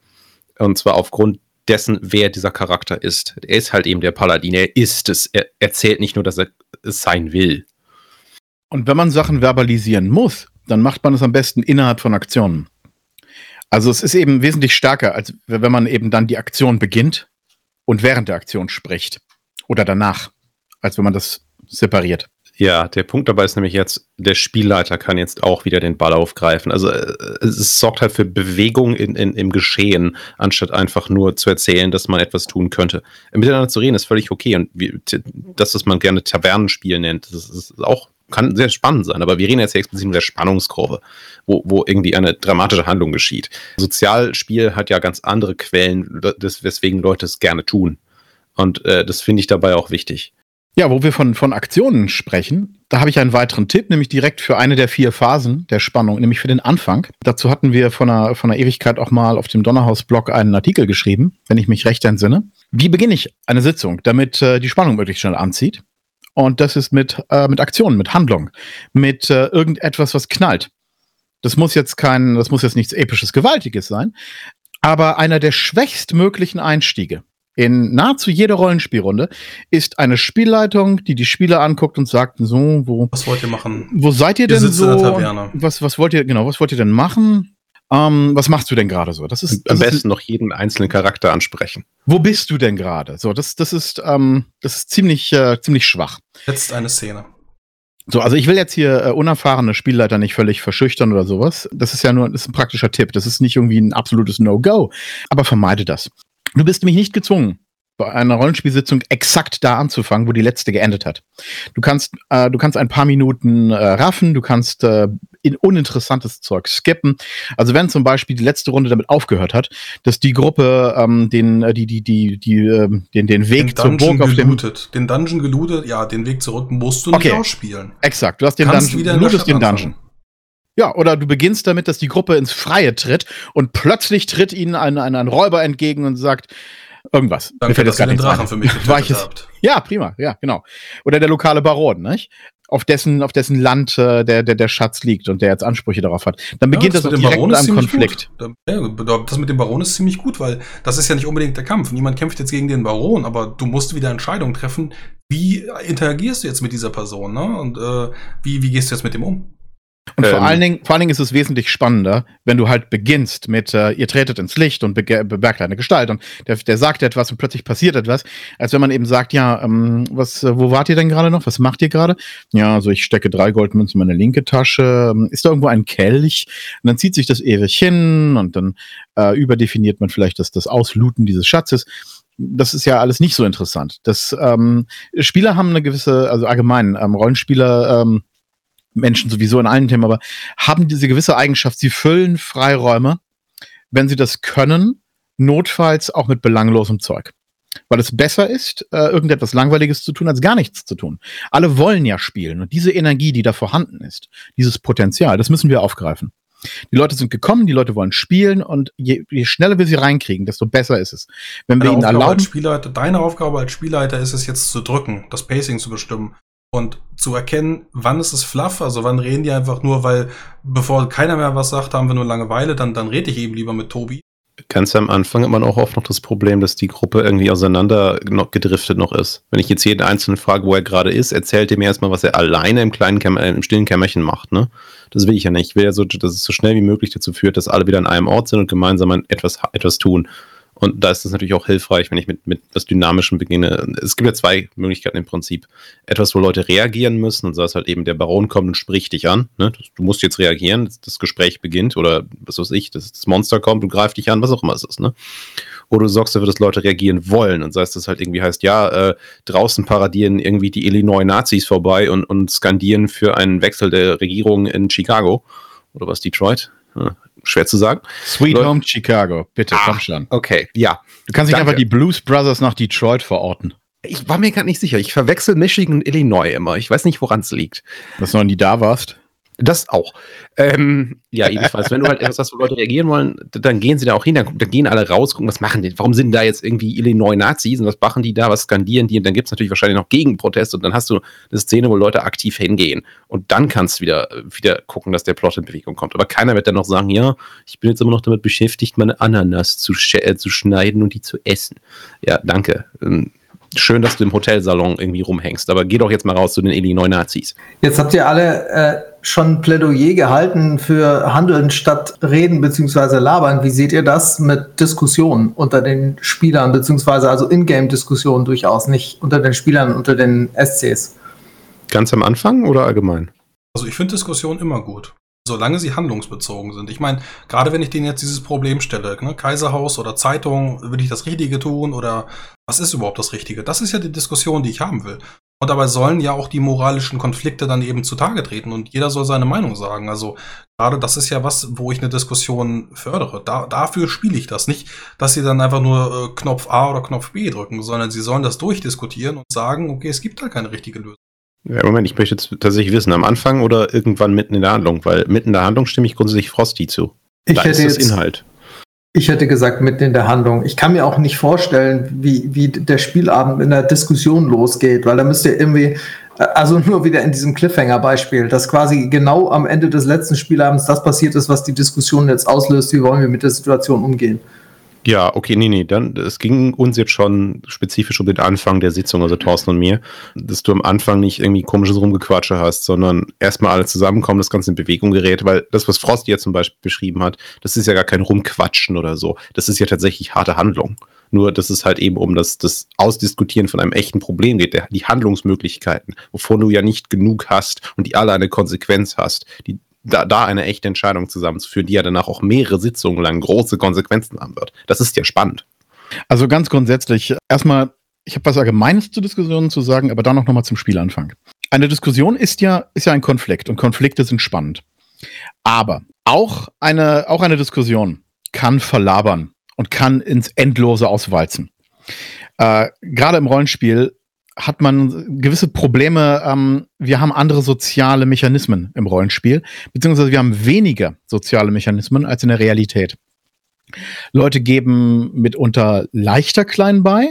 Und zwar aufgrund dessen, wer dieser Charakter ist. Er ist halt eben der Paladin. Er ist es. Er erzählt nicht nur, dass er es sein will. Und wenn man Sachen verbalisieren muss, dann macht man es am besten innerhalb von Aktionen. Also es ist eben wesentlich stärker, als wenn man eben dann die Aktion beginnt und während der Aktion spricht. Oder danach, als wenn man das separiert. Ja, der Punkt dabei ist nämlich jetzt, der Spielleiter kann jetzt auch wieder den Ball aufgreifen. Also äh, es sorgt halt für Bewegung in, in, im Geschehen, anstatt einfach nur zu erzählen, dass man etwas tun könnte. Miteinander zu reden ist völlig okay und wie, das, was man gerne Tavernenspiel nennt, das ist auch kann sehr spannend sein, aber wir reden jetzt hier explizit mit der Spannungskurve, wo, wo irgendwie eine dramatische Handlung geschieht. Sozialspiel hat ja ganz andere Quellen, des, weswegen Leute es gerne tun. Und äh, das finde ich dabei auch wichtig. Ja, wo wir von, von Aktionen sprechen, da habe ich einen weiteren Tipp, nämlich direkt für eine der vier Phasen der Spannung, nämlich für den Anfang. Dazu hatten wir von einer, von einer Ewigkeit auch mal auf dem Donnerhaus-Blog einen Artikel geschrieben, wenn ich mich recht entsinne. Wie beginne ich eine Sitzung, damit äh, die Spannung möglichst schnell anzieht? Und das ist mit, äh, mit Aktionen, mit Handlung, mit äh, irgendetwas, was knallt. Das muss jetzt kein, das muss jetzt nichts episches, gewaltiges sein, aber einer der schwächstmöglichen Einstiege in nahezu jeder Rollenspielrunde ist eine Spielleitung, die die Spieler anguckt und sagt so, wo was wollt ihr machen? Wo seid ihr denn so? Was was wollt ihr genau, was wollt ihr denn machen? Ähm, was machst du denn gerade so? Das ist das am besten ist, noch jeden einzelnen Charakter ansprechen. Wo bist du denn gerade? So, das das ist ähm, das ist ziemlich äh, ziemlich schwach. Jetzt eine Szene. So, also ich will jetzt hier äh, unerfahrene Spielleiter nicht völlig verschüchtern oder sowas. Das ist ja nur das ist ein praktischer Tipp. Das ist nicht irgendwie ein absolutes No-Go. Aber vermeide das. Du bist nämlich nicht gezwungen, bei einer Rollenspielsitzung exakt da anzufangen, wo die letzte geendet hat. Du kannst, äh, du kannst ein paar Minuten äh, raffen, du kannst äh, in uninteressantes Zeug skippen. Also wenn zum Beispiel die letzte Runde damit aufgehört hat, dass die Gruppe ähm, den, äh, die, die, die, die, äh, den, den Weg den zur Burg auf dem den Dungeon gelootet, ja, den Weg zurück musst du nicht okay. ausspielen. Exakt, du hast den kannst Dungeon, du den Dungeon. Ja, oder du beginnst damit, dass die Gruppe ins Freie tritt und plötzlich tritt ihnen ein, ein, ein Räuber entgegen und sagt, irgendwas. Danke, Mir fällt dass ihr den Drachen für mich habt. Ja, prima, ja, genau. Oder der lokale Baron, nicht? Auf dessen, auf dessen Land äh, der, der, der Schatz liegt und der jetzt Ansprüche darauf hat. Dann beginnt ja, das, das direkt mit einem Konflikt. Gut. Ja, das mit dem Baron ist ziemlich gut, weil das ist ja nicht unbedingt der Kampf. Niemand kämpft jetzt gegen den Baron, aber du musst wieder Entscheidungen treffen. Wie interagierst du jetzt mit dieser Person, ne? Und äh, wie, wie gehst du jetzt mit dem um? Und ähm, vor, allen Dingen, vor allen Dingen ist es wesentlich spannender, wenn du halt beginnst mit, äh, ihr tretet ins Licht und be bemerkt eine Gestalt und der, der sagt etwas und plötzlich passiert etwas, als wenn man eben sagt, ja, ähm, was, äh, wo wart ihr denn gerade noch? Was macht ihr gerade? Ja, also ich stecke drei Goldmünzen in meine linke Tasche. Ähm, ist da irgendwo ein Kelch? Und dann zieht sich das ewig hin und dann äh, überdefiniert man vielleicht das, das Auslooten dieses Schatzes das ist ja alles nicht so interessant. Das ähm, Spieler haben eine gewisse, also allgemein ähm, Rollenspieler ähm, Menschen sowieso in allen Themen, aber haben diese gewisse Eigenschaft, sie füllen Freiräume, wenn sie das können, notfalls auch mit belanglosem Zeug. Weil es besser ist, äh, irgendetwas Langweiliges zu tun, als gar nichts zu tun. Alle wollen ja spielen und diese Energie, die da vorhanden ist, dieses Potenzial, das müssen wir aufgreifen. Die Leute sind gekommen, die Leute wollen spielen und je, je schneller wir sie reinkriegen, desto besser ist es. Wenn wir ihnen erlauben. Spielleiter, deine Aufgabe als Spielleiter ist es jetzt zu drücken, das Pacing zu bestimmen und zu erkennen, wann ist es fluff, also wann reden die einfach nur, weil bevor keiner mehr was sagt, haben wir nur Langeweile, dann, dann rede ich eben lieber mit Tobi. Ganz am Anfang hat man auch oft noch das Problem, dass die Gruppe irgendwie auseinander noch gedriftet noch ist. Wenn ich jetzt jeden Einzelnen frage, wo er gerade ist, erzählt er mir erstmal, was er alleine im kleinen Kämmer, im stillen Kämmerchen macht, ne? Das will ich ja nicht. Ich will ja so, dass es so schnell wie möglich dazu führt, dass alle wieder an einem Ort sind und gemeinsam etwas, etwas tun. Und da ist es natürlich auch hilfreich, wenn ich mit, mit was Dynamischem beginne. Es gibt ja zwei Möglichkeiten im Prinzip. Etwas, wo Leute reagieren müssen, und so ist halt eben der Baron kommt und spricht dich an. Ne? Du musst jetzt reagieren, das Gespräch beginnt oder was weiß ich, das, das Monster kommt und greift dich an, was auch immer es ist. Ne? Oder du sorgst dafür, dass Leute reagieren wollen. Und sei es das halt irgendwie heißt, ja, äh, draußen paradieren irgendwie die Illinois Nazis vorbei und, und skandieren für einen Wechsel der Regierung in Chicago oder was, Detroit? Schwer zu sagen. Sweet Leute, Home Chicago, bitte, ah, komm schon. Okay, ja. Du kannst nicht einfach die Blues Brothers nach Detroit verorten. Ich war mir gerade nicht sicher. Ich verwechsel Michigan und Illinois immer. Ich weiß nicht, woran es liegt. Dass du noch nie da warst? Das auch. Ähm, ja, jedenfalls, wenn du halt etwas hast, wo Leute reagieren wollen, dann gehen sie da auch hin, dann, dann, gehen alle raus, gucken, was machen die, warum sind da jetzt irgendwie Illinois Nazis und was machen die da, was skandieren die und dann gibt es natürlich wahrscheinlich noch Gegenproteste und dann hast du eine Szene, wo Leute aktiv hingehen und dann kannst du wieder, wieder gucken, dass der Plot in Bewegung kommt. Aber keiner wird dann noch sagen, ja, ich bin jetzt immer noch damit beschäftigt, meine Ananas zu, äh, zu schneiden und die zu essen. Ja, danke. Ähm, schön, dass du im Hotelsalon irgendwie rumhängst, aber geh doch jetzt mal raus zu den Illinois Nazis. Jetzt habt ihr alle äh, schon Plädoyer gehalten für Handeln statt Reden bzw. Labern. Wie seht ihr das mit Diskussionen unter den Spielern, beziehungsweise also Ingame-Diskussionen durchaus, nicht unter den Spielern, unter den SCs? Ganz am Anfang oder allgemein? Also ich finde Diskussionen immer gut solange sie handlungsbezogen sind. Ich meine, gerade wenn ich denen jetzt dieses Problem stelle, ne, Kaiserhaus oder Zeitung, will ich das Richtige tun oder was ist überhaupt das Richtige? Das ist ja die Diskussion, die ich haben will. Und dabei sollen ja auch die moralischen Konflikte dann eben zutage treten und jeder soll seine Meinung sagen. Also gerade das ist ja was, wo ich eine Diskussion fördere. Da, dafür spiele ich das nicht, dass sie dann einfach nur äh, Knopf A oder Knopf B drücken, sondern sie sollen das durchdiskutieren und sagen, okay, es gibt da keine richtige Lösung. Ja, Moment, ich möchte jetzt tatsächlich wissen, am Anfang oder irgendwann mitten in der Handlung, weil mitten in der Handlung stimme ich grundsätzlich Frosty zu. Ich da hätte ist das Inhalt. Ich hätte gesagt, mitten in der Handlung. Ich kann mir auch nicht vorstellen, wie, wie der Spielabend in der Diskussion losgeht, weil da müsst ihr irgendwie, also nur wieder in diesem Cliffhanger-Beispiel, dass quasi genau am Ende des letzten Spielabends das passiert ist, was die Diskussion jetzt auslöst, wie wollen wir mit der Situation umgehen. Ja, okay, nee, nee, dann, es ging uns jetzt schon spezifisch um den Anfang der Sitzung, also Thorsten und mir, dass du am Anfang nicht irgendwie komisches Rumgequatsche hast, sondern erstmal alle zusammenkommen, das Ganze in Bewegung gerät, weil das, was Frost jetzt zum Beispiel beschrieben hat, das ist ja gar kein Rumquatschen oder so. Das ist ja tatsächlich harte Handlung. Nur, dass es halt eben um das, das Ausdiskutieren von einem echten Problem geht, der, die Handlungsmöglichkeiten, wovon du ja nicht genug hast und die alle eine Konsequenz hast, die, da, da eine echte Entscheidung zusammenzuführen, die ja danach auch mehrere Sitzungen lang große Konsequenzen haben wird. Das ist ja spannend. Also ganz grundsätzlich, erstmal, ich habe was Allgemeines zu Diskussionen zu sagen, aber dann noch mal zum Spielanfang. Eine Diskussion ist ja, ist ja ein Konflikt und Konflikte sind spannend. Aber auch eine, auch eine Diskussion kann verlabern und kann ins Endlose auswalzen. Äh, Gerade im Rollenspiel hat man gewisse Probleme. Ähm, wir haben andere soziale Mechanismen im Rollenspiel, beziehungsweise wir haben weniger soziale Mechanismen als in der Realität. Leute geben mitunter leichter klein bei,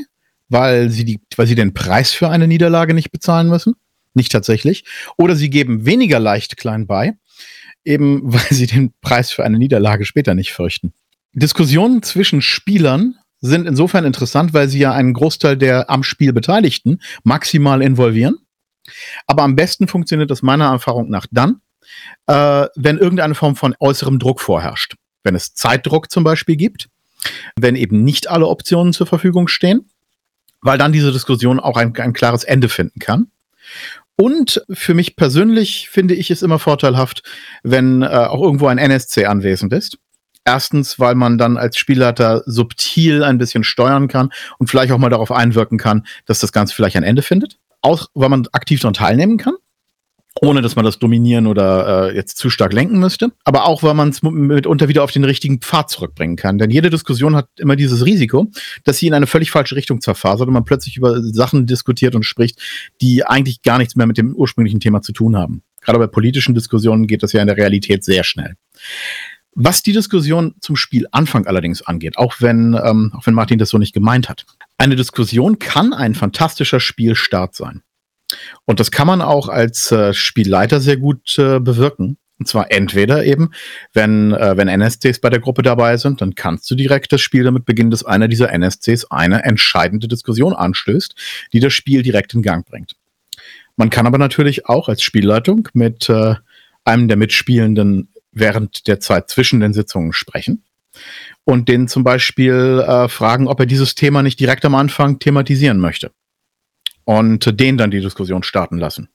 weil sie, die, weil sie den Preis für eine Niederlage nicht bezahlen müssen. Nicht tatsächlich. Oder sie geben weniger leicht klein bei, eben weil sie den Preis für eine Niederlage später nicht fürchten. Diskussionen zwischen Spielern sind insofern interessant, weil sie ja einen Großteil der am Spiel Beteiligten maximal involvieren. Aber am besten funktioniert das meiner Erfahrung nach dann, äh, wenn irgendeine Form von äußerem Druck vorherrscht. Wenn es Zeitdruck zum Beispiel gibt, wenn eben nicht alle Optionen zur Verfügung stehen, weil dann diese Diskussion auch ein, ein klares Ende finden kann. Und für mich persönlich finde ich es immer vorteilhaft, wenn äh, auch irgendwo ein NSC anwesend ist Erstens, weil man dann als Spielleiter subtil ein bisschen steuern kann und vielleicht auch mal darauf einwirken kann, dass das Ganze vielleicht ein Ende findet. Auch weil man aktiv daran teilnehmen kann, ohne dass man das dominieren oder äh, jetzt zu stark lenken müsste. Aber auch, weil man es mitunter wieder auf den richtigen Pfad zurückbringen kann. Denn jede Diskussion hat immer dieses Risiko, dass sie in eine völlig falsche Richtung zerfasert und man plötzlich über Sachen diskutiert und spricht, die eigentlich gar nichts mehr mit dem ursprünglichen Thema zu tun haben. Gerade bei politischen Diskussionen geht das ja in der Realität sehr schnell. Was die Diskussion zum Spielanfang allerdings angeht, auch wenn, ähm, auch wenn Martin das so nicht gemeint hat. Eine Diskussion kann ein fantastischer Spielstart sein. Und das kann man auch als äh, Spielleiter sehr gut äh, bewirken. Und zwar entweder eben, wenn, äh, wenn NSCs bei der Gruppe dabei sind, dann kannst du direkt das Spiel damit beginnen, dass einer dieser NSCs eine entscheidende Diskussion anstößt, die das Spiel direkt in Gang bringt. Man kann aber natürlich auch als Spielleitung mit äh, einem der Mitspielenden während der Zeit zwischen den Sitzungen sprechen und den zum Beispiel äh, fragen, ob er dieses Thema nicht direkt am Anfang thematisieren möchte und den dann die Diskussion starten lassen.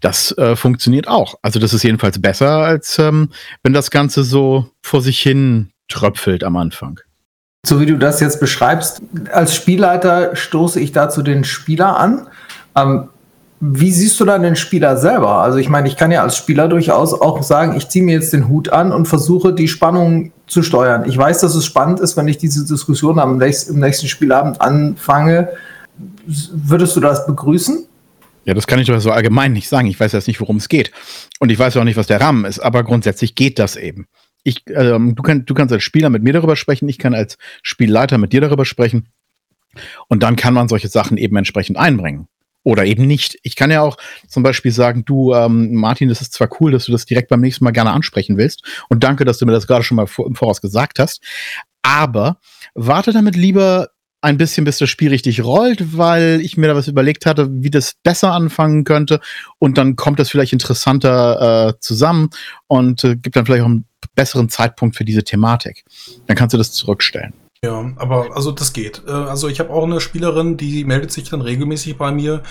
Das äh, funktioniert auch. Also das ist jedenfalls besser, als ähm, wenn das Ganze so vor sich hin tröpfelt am Anfang. So wie du das jetzt beschreibst, als Spielleiter stoße ich dazu den Spieler an. Ähm, wie siehst du dann den Spieler selber? Also ich meine, ich kann ja als Spieler durchaus auch sagen, ich ziehe mir jetzt den Hut an und versuche die Spannung zu steuern. Ich weiß, dass es spannend ist, wenn ich diese Diskussion am nächsten, im nächsten Spielabend anfange. Würdest du das begrüßen? Ja, das kann ich doch so allgemein nicht sagen. Ich weiß jetzt nicht, worum es geht. Und ich weiß auch nicht, was der Rahmen ist, aber grundsätzlich geht das eben. Ich, ähm, du, kann, du kannst als Spieler mit mir darüber sprechen, ich kann als Spielleiter mit dir darüber sprechen. Und dann kann man solche Sachen eben entsprechend einbringen. Oder eben nicht. Ich kann ja auch zum Beispiel sagen, du, ähm, Martin, das ist zwar cool, dass du das direkt beim nächsten Mal gerne ansprechen willst. Und danke, dass du mir das gerade schon mal vor, im Voraus gesagt hast. Aber warte damit lieber ein bisschen, bis das Spiel richtig rollt, weil ich mir da was überlegt hatte, wie das besser anfangen könnte. Und dann kommt das vielleicht interessanter äh, zusammen und äh, gibt dann vielleicht auch einen besseren Zeitpunkt für diese Thematik. Dann kannst du das zurückstellen. Ja, aber also das geht. Äh, also ich habe auch eine Spielerin, die meldet sich dann regelmäßig bei mir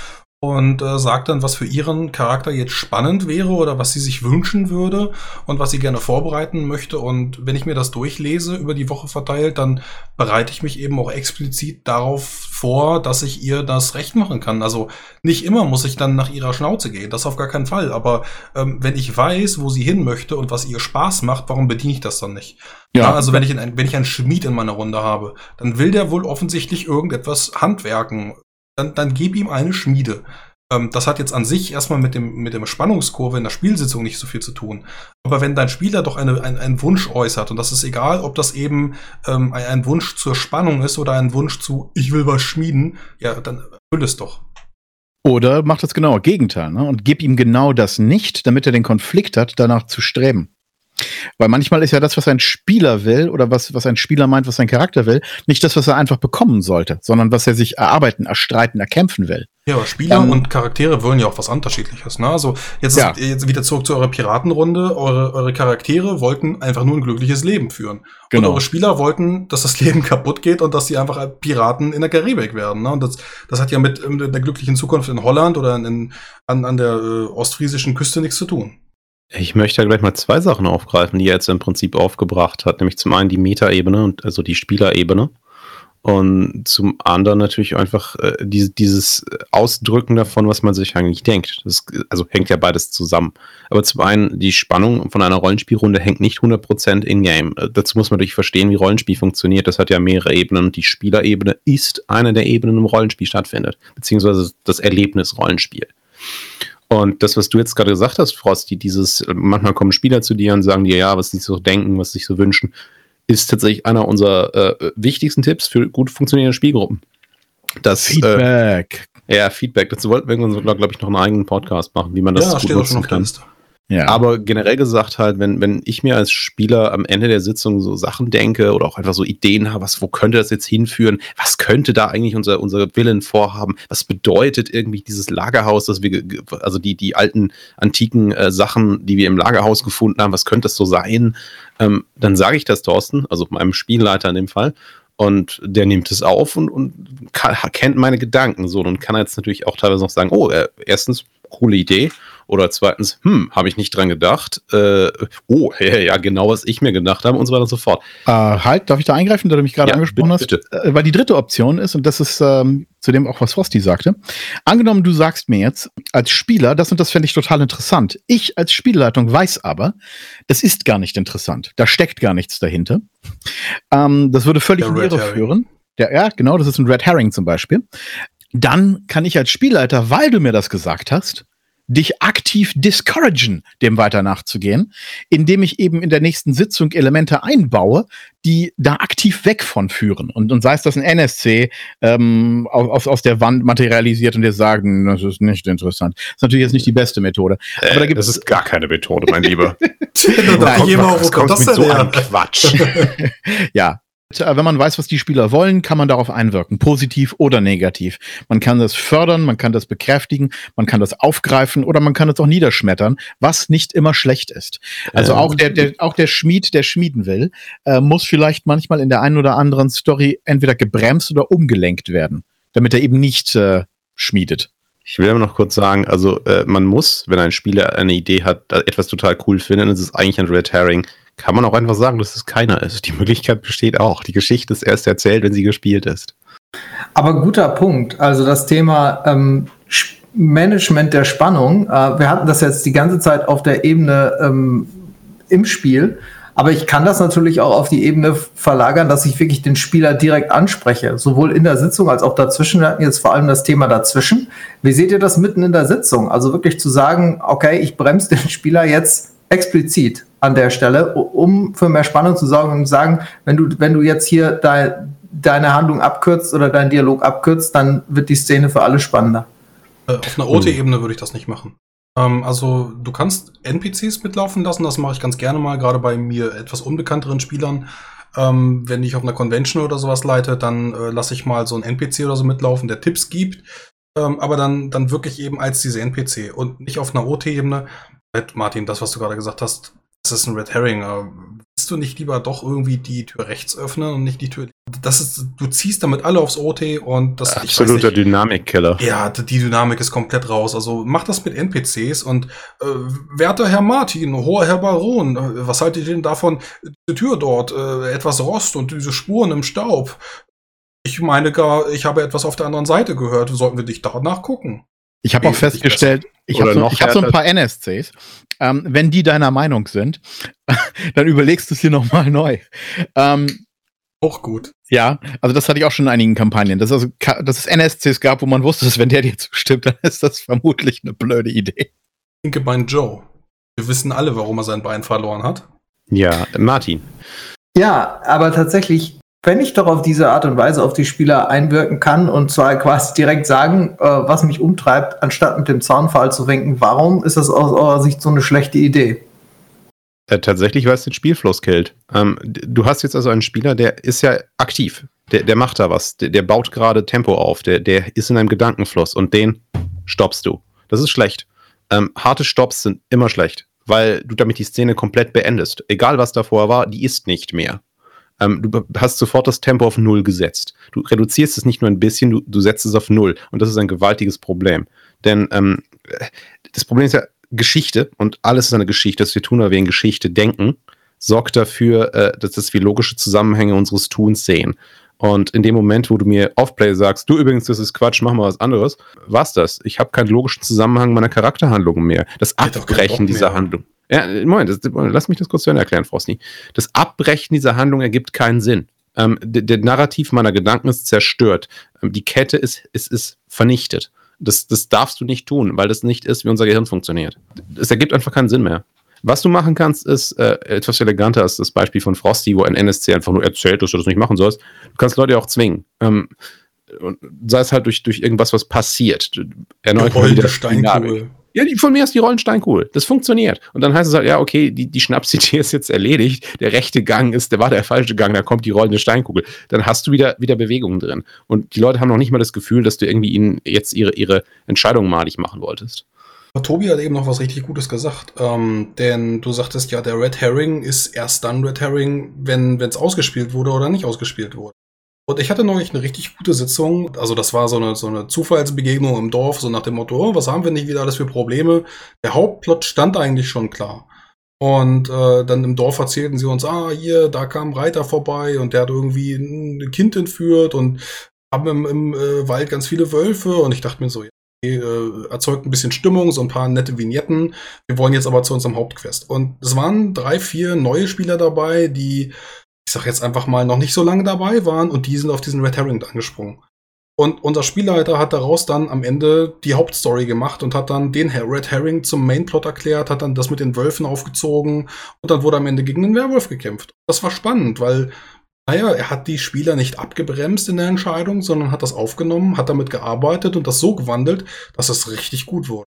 und äh, sagt dann, was für ihren Charakter jetzt spannend wäre oder was sie sich wünschen würde und was sie gerne vorbereiten möchte. Und wenn ich mir das durchlese, über die Woche verteilt, dann bereite ich mich eben auch explizit darauf vor, dass ich ihr das recht machen kann. Also nicht immer muss ich dann nach ihrer Schnauze gehen, das auf gar keinen Fall. Aber ähm, wenn ich weiß, wo sie hin möchte und was ihr Spaß macht, warum bediene ich das dann nicht? Ja. ja also wenn ich, ein, wenn ich einen Schmied in meiner Runde habe, dann will der wohl offensichtlich irgendetwas handwerken dann, dann gib ihm eine Schmiede. Ähm, das hat jetzt an sich erstmal mit dem, mit dem Spannungskurve in der Spielsitzung nicht so viel zu tun. Aber wenn dein Spieler doch eine, ein, einen Wunsch äußert, und das ist egal, ob das eben ähm, ein, ein Wunsch zur Spannung ist oder ein Wunsch zu, ich will was schmieden, ja, dann erfüll es doch. Oder mach das genaue Gegenteil ne? und gib ihm genau das nicht, damit er den Konflikt hat, danach zu streben. Weil manchmal ist ja das, was ein Spieler will oder was, was ein Spieler meint, was sein Charakter will, nicht das, was er einfach bekommen sollte, sondern was er sich erarbeiten, erstreiten, erkämpfen will. Ja, aber Spieler ähm, und Charaktere wollen ja auch was Unterschiedliches. Ne? Also jetzt, ja. ist, jetzt wieder zurück zu eurer Piratenrunde. Eure, eure Charaktere wollten einfach nur ein glückliches Leben führen. Genau. Und eure Spieler wollten, dass das Leben kaputt geht und dass sie einfach Piraten in der Karibik werden. Ne? Und das, das hat ja mit, mit der glücklichen Zukunft in Holland oder in, an, an der äh, ostfriesischen Küste nichts zu tun. Ich möchte ja gleich mal zwei Sachen aufgreifen, die er jetzt im Prinzip aufgebracht hat. Nämlich zum einen die Metaebene und also die Spielerebene. Und zum anderen natürlich einfach äh, die, dieses Ausdrücken davon, was man sich eigentlich denkt. Das also hängt ja beides zusammen. Aber zum einen, die Spannung von einer Rollenspielrunde hängt nicht 100% in-game. Äh, dazu muss man natürlich verstehen, wie Rollenspiel funktioniert. Das hat ja mehrere Ebenen. Und die Spielerebene ist eine der Ebenen, im Rollenspiel stattfindet. Beziehungsweise das Erlebnis Rollenspiel. Und das, was du jetzt gerade gesagt hast, Frosty, dieses, manchmal kommen Spieler zu dir und sagen dir, ja, was sie so denken, was sie sich so wünschen, ist tatsächlich einer unserer äh, wichtigsten Tipps für gut funktionierende Spielgruppen. Das, äh, Feedback. Äh, ja, Feedback. Dazu wollten wir irgendwann, glaube ich, noch einen eigenen Podcast machen, wie man das ja, gut nutzen kann. Liste. Ja. Aber generell gesagt halt, wenn, wenn ich mir als Spieler am Ende der Sitzung so Sachen denke oder auch einfach so Ideen habe, was, wo könnte das jetzt hinführen? Was könnte da eigentlich unser, unser Willen vorhaben? Was bedeutet irgendwie dieses Lagerhaus, dass wir, also die, die alten, antiken äh, Sachen, die wir im Lagerhaus gefunden haben, was könnte das so sein? Ähm, dann sage ich das Thorsten, also meinem Spielleiter in dem Fall. Und der nimmt es auf und, und kann, kennt meine Gedanken so und kann jetzt natürlich auch teilweise noch sagen, oh, äh, erstens, coole Idee. Oder zweitens, hm, habe ich nicht dran gedacht. Äh, oh, ja, ja, genau, was ich mir gedacht habe und so weiter und so fort. Äh, halt, darf ich da eingreifen, da du mich gerade ja, angesprochen bitte, hast? Äh, weil die dritte Option ist, und das ist ähm, zudem auch, was Frosty sagte. Angenommen, du sagst mir jetzt als Spieler, das und das fände ich total interessant. Ich als Spielleitung weiß aber, das ist gar nicht interessant. Da steckt gar nichts dahinter. Ähm, das würde völlig in Irre führen. Der, ja, genau, das ist ein Red Herring zum Beispiel. Dann kann ich als Spielleiter, weil du mir das gesagt hast, dich aktiv discouragen, dem weiter nachzugehen, indem ich eben in der nächsten Sitzung Elemente einbaue, die da aktiv weg von führen. Und, und sei es, dass ein NSC ähm, aus, aus der Wand materialisiert und dir sagen, das ist nicht interessant. Das ist natürlich jetzt nicht die beste Methode. Äh, Aber da gibt das ist gar keine Methode, mein Lieber. Nein, Nein, kommt das mit so einem Quatsch. ja, äh, wenn man weiß, was die Spieler wollen, kann man darauf einwirken, positiv oder negativ. Man kann das fördern, man kann das bekräftigen, man kann das aufgreifen oder man kann es auch niederschmettern, was nicht immer schlecht ist. Also ähm. auch der, der, auch der Schmied, der schmieden will, äh, muss vielleicht manchmal in der einen oder anderen Story entweder gebremst oder umgelenkt werden, damit er eben nicht äh, schmiedet. Ich will aber noch kurz sagen, also äh, man muss, wenn ein Spieler eine Idee hat, etwas total cool findet, ist es eigentlich ein Red Herring, kann man auch einfach sagen, dass es keiner ist. Die Möglichkeit besteht auch. Die Geschichte ist erst erzählt, wenn sie gespielt ist. Aber guter Punkt. Also das Thema ähm, Management der Spannung. Äh, wir hatten das jetzt die ganze Zeit auf der Ebene ähm, im Spiel. Aber ich kann das natürlich auch auf die Ebene verlagern, dass ich wirklich den Spieler direkt anspreche. Sowohl in der Sitzung als auch dazwischen. Wir hatten jetzt vor allem das Thema dazwischen. Wie seht ihr das mitten in der Sitzung? Also wirklich zu sagen, okay, ich bremse den Spieler jetzt explizit an der Stelle, um für mehr Spannung zu sorgen und sagen, wenn du, wenn du jetzt hier dein, deine Handlung abkürzt oder deinen Dialog abkürzt, dann wird die Szene für alle spannender. Äh, auf einer OT-Ebene würde ich das nicht machen. Ähm, also du kannst NPCs mitlaufen lassen, das mache ich ganz gerne mal, gerade bei mir etwas unbekannteren Spielern. Ähm, wenn ich auf einer Convention oder sowas leite, dann äh, lasse ich mal so einen NPC oder so mitlaufen, der Tipps gibt. Ähm, aber dann, dann wirklich eben als diese NPC und nicht auf einer OT-Ebene. Martin, das, was du gerade gesagt hast, das ist ein Red Herring. Willst du nicht lieber doch irgendwie die Tür rechts öffnen und nicht die Tür? Das ist, du ziehst damit alle aufs OT und das absoluter Dynamikkiller. Ja, die Dynamik ist komplett raus. Also mach das mit NPCs und äh, werter Herr Martin, hoher Herr Baron, äh, was haltet ihr denn davon? Die Tür dort, äh, etwas Rost und diese Spuren im Staub. Ich meine gar, ich habe etwas auf der anderen Seite gehört. Sollten wir dich danach gucken? Ich habe auch festgestellt, ich habe so, hab so, ein paar NSCs. Ähm, wenn die deiner Meinung sind, dann überlegst du es hier nochmal neu. Ähm, auch gut. Ja, also das hatte ich auch schon in einigen Kampagnen. Dass, also, dass es NSCs gab, wo man wusste, dass wenn der dir zustimmt, dann ist das vermutlich eine blöde Idee. Linke Bein Joe. Wir wissen alle, warum er sein Bein verloren hat. Ja, Martin. Ja, aber tatsächlich wenn ich doch auf diese Art und Weise auf die Spieler einwirken kann und zwar quasi direkt sagen, äh, was mich umtreibt, anstatt mit dem Zaunfall zu winken, warum ist das aus eurer Sicht so eine schlechte Idee? Äh, tatsächlich, weil es den Spielfluss killt. Ähm, du hast jetzt also einen Spieler, der ist ja aktiv. Der, der macht da was. Der, der baut gerade Tempo auf. Der, der ist in einem Gedankenfluss und den stoppst du. Das ist schlecht. Ähm, harte Stops sind immer schlecht, weil du damit die Szene komplett beendest. Egal was davor war, die ist nicht mehr. Ähm, du hast sofort das Tempo auf Null gesetzt. Du reduzierst es nicht nur ein bisschen, du, du setzt es auf Null. Und das ist ein gewaltiges Problem. Denn ähm, das Problem ist ja Geschichte und alles ist eine Geschichte, das wir tun, weil wir in Geschichte denken, sorgt dafür, äh, dass wir logische Zusammenhänge unseres Tuns sehen. Und in dem Moment, wo du mir Offplay sagst, du übrigens, das ist Quatsch, mach mal was anderes, war's das. Ich habe keinen logischen Zusammenhang meiner Charakterhandlungen mehr. Das Abbrechen dieser Handlung. Ja, Moment, das, lass mich das kurz zu Ende erklären, Frosty. Das Abbrechen dieser Handlung ergibt keinen Sinn. Ähm, der, der, Narrativ meiner Gedanken ist zerstört. Ähm, die Kette ist, ist, ist vernichtet. Das, das darfst du nicht tun, weil das nicht ist, wie unser Gehirn funktioniert. Es ergibt einfach keinen Sinn mehr. Was du machen kannst, ist äh, etwas eleganter als das Beispiel von Frosty, wo ein NSC einfach nur erzählt, dass du das nicht machen sollst. Du kannst Leute auch zwingen. Ähm, sei es halt durch, durch irgendwas, was passiert. Erneut mal wieder Steinkugel. Ja, von mir ist die Rollensteincool. Das funktioniert. Und dann heißt es halt, ja, okay, die, die Schnapsidee ist jetzt erledigt. Der rechte Gang ist, der war der falsche Gang, da kommt die rollende Steinkugel. Dann hast du wieder, wieder Bewegungen drin. Und die Leute haben noch nicht mal das Gefühl, dass du irgendwie ihnen jetzt ihre, ihre Entscheidung malig machen wolltest. Tobi hat eben noch was richtig Gutes gesagt. Ähm, denn du sagtest ja, der Red Herring ist erst dann Red Herring, wenn es ausgespielt wurde oder nicht ausgespielt wurde. Und ich hatte neulich eine richtig gute Sitzung. Also das war so eine, so eine Zufallsbegegnung im Dorf, so nach dem Motto, oh, was haben wir nicht wieder alles für Probleme? Der Hauptplot stand eigentlich schon klar. Und äh, dann im Dorf erzählten sie uns, ah, hier, da kam ein Reiter vorbei und der hat irgendwie ein Kind entführt und haben im, im äh, Wald ganz viele Wölfe. Und ich dachte mir so, äh, erzeugt ein bisschen Stimmung, so ein paar nette Vignetten. Wir wollen jetzt aber zu unserem Hauptquest. Und es waren drei, vier neue Spieler dabei, die ich sag jetzt einfach mal, noch nicht so lange dabei waren und die sind auf diesen Red Herring angesprungen. Und unser Spielleiter hat daraus dann am Ende die Hauptstory gemacht und hat dann den Red Herring zum Mainplot erklärt, hat dann das mit den Wölfen aufgezogen und dann wurde am Ende gegen den Werwolf gekämpft. Das war spannend, weil, naja, er hat die Spieler nicht abgebremst in der Entscheidung, sondern hat das aufgenommen, hat damit gearbeitet und das so gewandelt, dass es richtig gut wurde.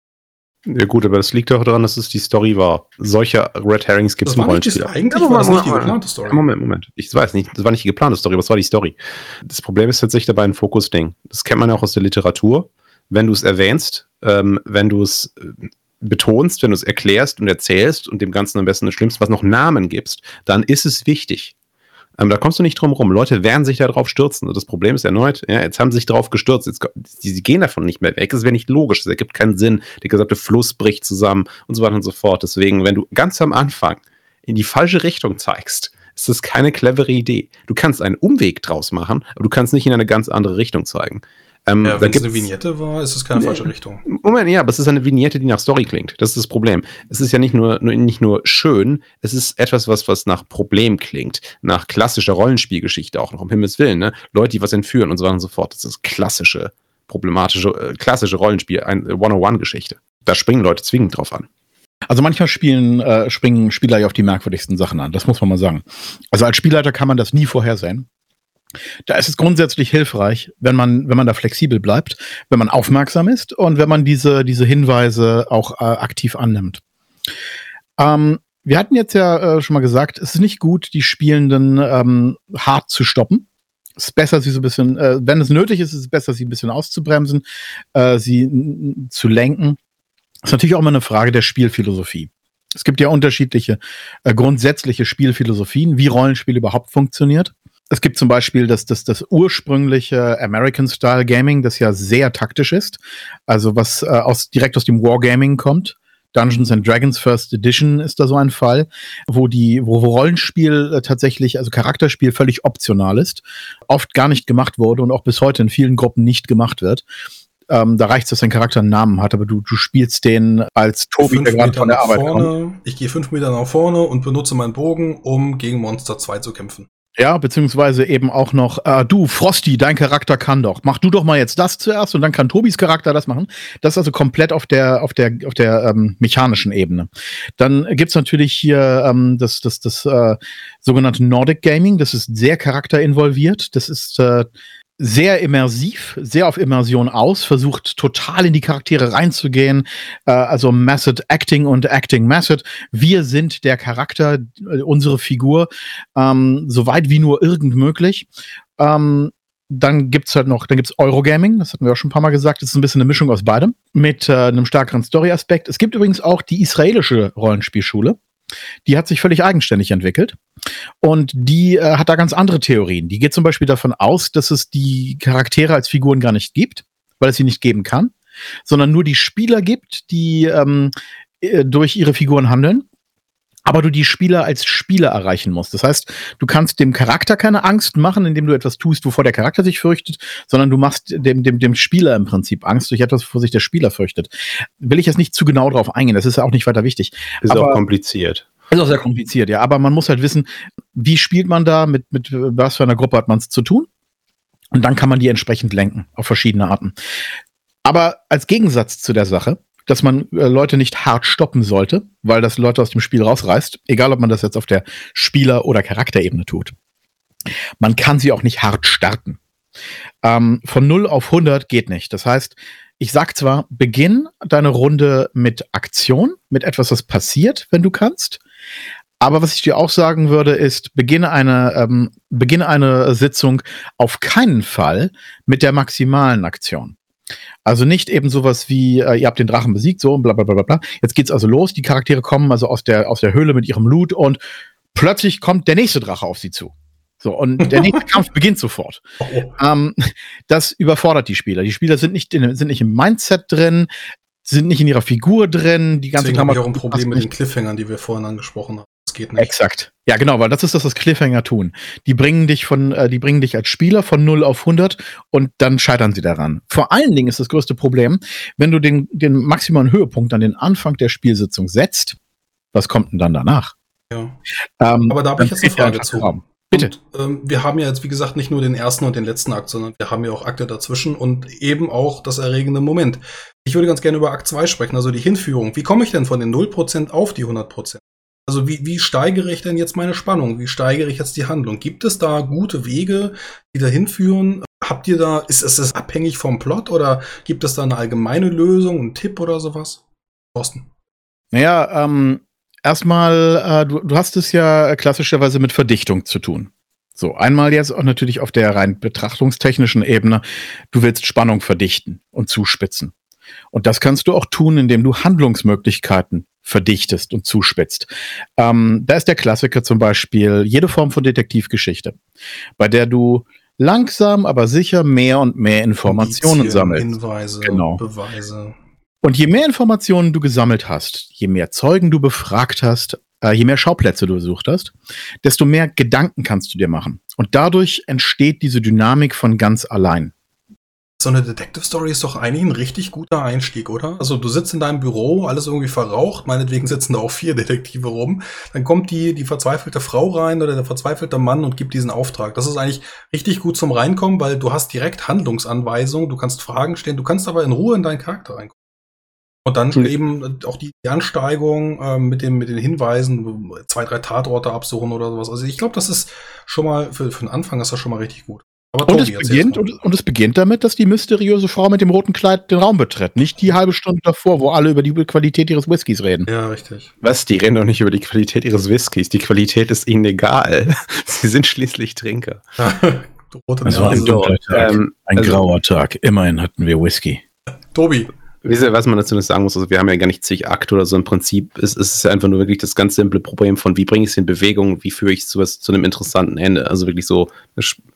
Ja gut, aber das liegt doch daran, dass es die Story war. Solche Red Herrings gibt es im Rollenspiel. Eigentlich war das nicht die geplante Story. Moment, Moment. Ich weiß nicht, das war nicht die geplante Story, was war die Story? Das Problem ist tatsächlich dabei ein Fokus-Ding. Das kennt man ja auch aus der Literatur. Wenn du es erwähnst, ähm, wenn du es äh, betonst, wenn du es erklärst und erzählst und dem Ganzen am besten das Schlimmste, was noch Namen gibst, dann ist es wichtig. Ähm, da kommst du nicht drum rum. Leute werden sich da drauf stürzen. Und das Problem ist erneut, ja, jetzt haben sie sich drauf gestürzt. Jetzt, sie, sie gehen davon nicht mehr weg. Das wäre nicht logisch. Das ergibt keinen Sinn. Der gesamte Fluss bricht zusammen und so weiter und so fort. Deswegen, wenn du ganz am Anfang in die falsche Richtung zeigst, ist das keine clevere Idee. Du kannst einen Umweg draus machen, aber du kannst nicht in eine ganz andere Richtung zeigen. Ähm, ja, wenn es eine Vignette war, ist es keine nee, falsche Richtung. Moment, ja, aber es ist eine Vignette, die nach Story klingt. Das ist das Problem. Es ist ja nicht nur, nur, nicht nur schön, es ist etwas, was, was nach Problem klingt. Nach klassischer Rollenspielgeschichte auch noch, um Himmels Willen. Ne? Leute, die was entführen und so weiter und so fort. Das ist klassische, problematische, äh, klassische Rollenspiel, ein äh, One-on-One-Geschichte. Da springen Leute zwingend drauf an. Also manchmal spielen, äh, springen Spieler ja auf die merkwürdigsten Sachen an, das muss man mal sagen. Also als Spielleiter kann man das nie vorhersehen. Da ist es grundsätzlich hilfreich, wenn man, wenn man da flexibel bleibt, wenn man aufmerksam ist und wenn man diese, diese Hinweise auch äh, aktiv annimmt. Ähm, wir hatten jetzt ja äh, schon mal gesagt, es ist nicht gut, die Spielenden ähm, hart zu stoppen. Es ist besser, sie so ein bisschen, äh, wenn es nötig ist, ist es besser, sie ein bisschen auszubremsen, äh, sie zu lenken. Das ist natürlich auch immer eine Frage der Spielphilosophie. Es gibt ja unterschiedliche äh, grundsätzliche Spielphilosophien, wie Rollenspiel überhaupt funktioniert es gibt zum Beispiel das, das, das ursprüngliche American-Style Gaming, das ja sehr taktisch ist. Also was äh, aus, direkt aus dem Wargaming kommt. Dungeons and Dragons First Edition ist da so ein Fall, wo die, wo, Rollenspiel äh, tatsächlich, also Charakterspiel völlig optional ist, oft gar nicht gemacht wurde und auch bis heute in vielen Gruppen nicht gemacht wird. Ähm, da reicht es, dass dein Charakter einen Namen hat, aber du, du spielst den als Tobi, der gerade von der Arbeit vorne, kommt. Ich gehe fünf Meter nach vorne und benutze meinen Bogen, um gegen Monster 2 zu kämpfen. Ja, beziehungsweise eben auch noch, äh, du, Frosty, dein Charakter kann doch. Mach du doch mal jetzt das zuerst und dann kann Tobis Charakter das machen. Das ist also komplett auf der, auf der, auf der ähm, mechanischen Ebene. Dann gibt's natürlich hier ähm, das, das, das äh, sogenannte Nordic Gaming, das ist sehr charakterinvolviert. Das ist äh, sehr immersiv, sehr auf Immersion aus, versucht total in die Charaktere reinzugehen. Äh, also Method Acting und Acting Method. Wir sind der Charakter, äh, unsere Figur, ähm, so weit wie nur irgend möglich. Ähm, dann gibt's halt noch, dann gibt's Eurogaming, das hatten wir auch schon ein paar Mal gesagt, das ist ein bisschen eine Mischung aus beidem, mit äh, einem stärkeren Story-Aspekt. Es gibt übrigens auch die israelische Rollenspielschule. Die hat sich völlig eigenständig entwickelt. Und die äh, hat da ganz andere Theorien. Die geht zum Beispiel davon aus, dass es die Charaktere als Figuren gar nicht gibt, weil es sie nicht geben kann, sondern nur die Spieler gibt, die ähm, äh, durch ihre Figuren handeln aber du die Spieler als Spieler erreichen musst. Das heißt, du kannst dem Charakter keine Angst machen, indem du etwas tust, wovor der Charakter sich fürchtet, sondern du machst dem, dem, dem Spieler im Prinzip Angst durch etwas, wovor sich der Spieler fürchtet. Will ich jetzt nicht zu genau drauf eingehen, das ist ja auch nicht weiter wichtig. Ist aber, auch kompliziert. Ist auch sehr kompliziert, ja. Aber man muss halt wissen, wie spielt man da, mit, mit was für einer Gruppe hat man es zu tun? Und dann kann man die entsprechend lenken, auf verschiedene Arten. Aber als Gegensatz zu der Sache dass man äh, Leute nicht hart stoppen sollte, weil das Leute aus dem Spiel rausreißt, egal ob man das jetzt auf der Spieler- oder Charakterebene tut. Man kann sie auch nicht hart starten. Ähm, von 0 auf 100 geht nicht. Das heißt, ich sag zwar, beginn deine Runde mit Aktion, mit etwas, was passiert, wenn du kannst. Aber was ich dir auch sagen würde, ist, beginne eine, ähm, beginne eine Sitzung auf keinen Fall mit der maximalen Aktion. Also nicht eben sowas wie, äh, ihr habt den Drachen besiegt, so und bla bla bla bla. Jetzt geht's also los, die Charaktere kommen also aus der, aus der Höhle mit ihrem Loot und plötzlich kommt der nächste Drache auf sie zu. So, und der nächste Kampf beginnt sofort. Oh. Ähm, das überfordert die Spieler. Die Spieler sind nicht, in, sind nicht im Mindset drin, sind nicht in ihrer Figur drin. Die ganze Deswegen haben wir auch ein Problem mit den Cliffhangern, die wir vorhin angesprochen haben. Das geht nicht. Exakt. Ja, genau, weil das ist das, was Cliffhanger tun. Die bringen dich von, äh, die bringen dich als Spieler von 0 auf 100 und dann scheitern sie daran. Vor allen Dingen ist das größte Problem, wenn du den, den maximalen Höhepunkt an den Anfang der Spielsitzung setzt, was kommt denn dann danach? Ja. Ähm, Aber da habe ich jetzt eine Frage zu. Raum. Bitte. Und, ähm, wir haben ja jetzt, wie gesagt, nicht nur den ersten und den letzten Akt, sondern wir haben ja auch Akte dazwischen und eben auch das erregende Moment. Ich würde ganz gerne über Akt 2 sprechen, also die Hinführung. Wie komme ich denn von den 0% auf die 100%? Also wie, wie steigere ich denn jetzt meine Spannung? Wie steigere ich jetzt die Handlung? Gibt es da gute Wege, die dahin führen? Habt ihr da, ist, ist es abhängig vom Plot oder gibt es da eine allgemeine Lösung, einen Tipp oder sowas? Thorsten. Naja, ähm, erstmal, äh, du, du hast es ja klassischerweise mit Verdichtung zu tun. So, einmal jetzt auch natürlich auf der rein betrachtungstechnischen Ebene. Du willst Spannung verdichten und zuspitzen. Und das kannst du auch tun, indem du Handlungsmöglichkeiten verdichtest und zuspitzt. Ähm, da ist der Klassiker zum Beispiel jede Form von Detektivgeschichte, bei der du langsam, aber sicher mehr und mehr Informationen Indizien, sammelst. Hinweise, genau. Beweise. Und je mehr Informationen du gesammelt hast, je mehr Zeugen du befragt hast, äh, je mehr Schauplätze du besucht hast, desto mehr Gedanken kannst du dir machen. Und dadurch entsteht diese Dynamik von ganz allein. So eine Detective Story ist doch eigentlich ein richtig guter Einstieg, oder? Also du sitzt in deinem Büro, alles irgendwie verraucht, meinetwegen sitzen da auch vier Detektive rum, dann kommt die, die verzweifelte Frau rein oder der verzweifelte Mann und gibt diesen Auftrag. Das ist eigentlich richtig gut zum Reinkommen, weil du hast direkt Handlungsanweisungen, du kannst Fragen stellen, du kannst aber in Ruhe in deinen Charakter reinkommen. Und dann mhm. eben auch die, Ansteigung äh, mit, dem, mit den Hinweisen, zwei, drei Tatorte absuchen oder sowas. Also ich glaube, das ist schon mal, für, für den Anfang ist das schon mal richtig gut. Aber und, es beginnt, und, und, es beginnt damit, dass die mysteriöse Frau mit dem roten Kleid den Raum betritt. Nicht die halbe Stunde davor, wo alle über die Qualität ihres Whiskys reden. Ja, richtig. Was? Die reden doch nicht über die Qualität ihres Whiskys. Die Qualität ist ihnen egal. Sie sind schließlich Trinker. es war ein dunkler Tag. Ähm, ein also, grauer Tag. Immerhin hatten wir Whisky. Tobi, Wisst ihr, was man dazu sagen muss? Also wir haben ja gar nicht zig Akte oder so. Im Prinzip ist, ist es ja einfach nur wirklich das ganz simple Problem von, wie bringe ich es in Bewegung, wie führe ich sowas zu einem interessanten Ende. Also wirklich so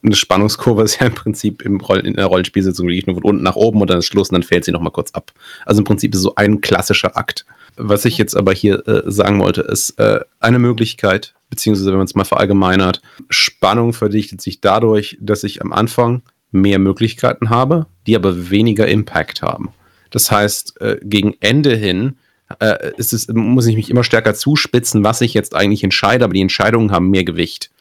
eine Spannungskurve ist ja im Prinzip im Roll, in der Rollenspielsitzung wirklich nur von unten nach oben und dann ist Schluss und dann fällt sie nochmal kurz ab. Also im Prinzip ist so ein klassischer Akt. Was ich jetzt aber hier äh, sagen wollte, ist äh, eine Möglichkeit, beziehungsweise wenn man es mal verallgemeinert, Spannung verdichtet sich dadurch, dass ich am Anfang mehr Möglichkeiten habe, die aber weniger Impact haben. Das heißt, äh, gegen Ende hin äh, es, muss ich mich immer stärker zuspitzen, was ich jetzt eigentlich entscheide, aber die Entscheidungen haben mehr Gewicht.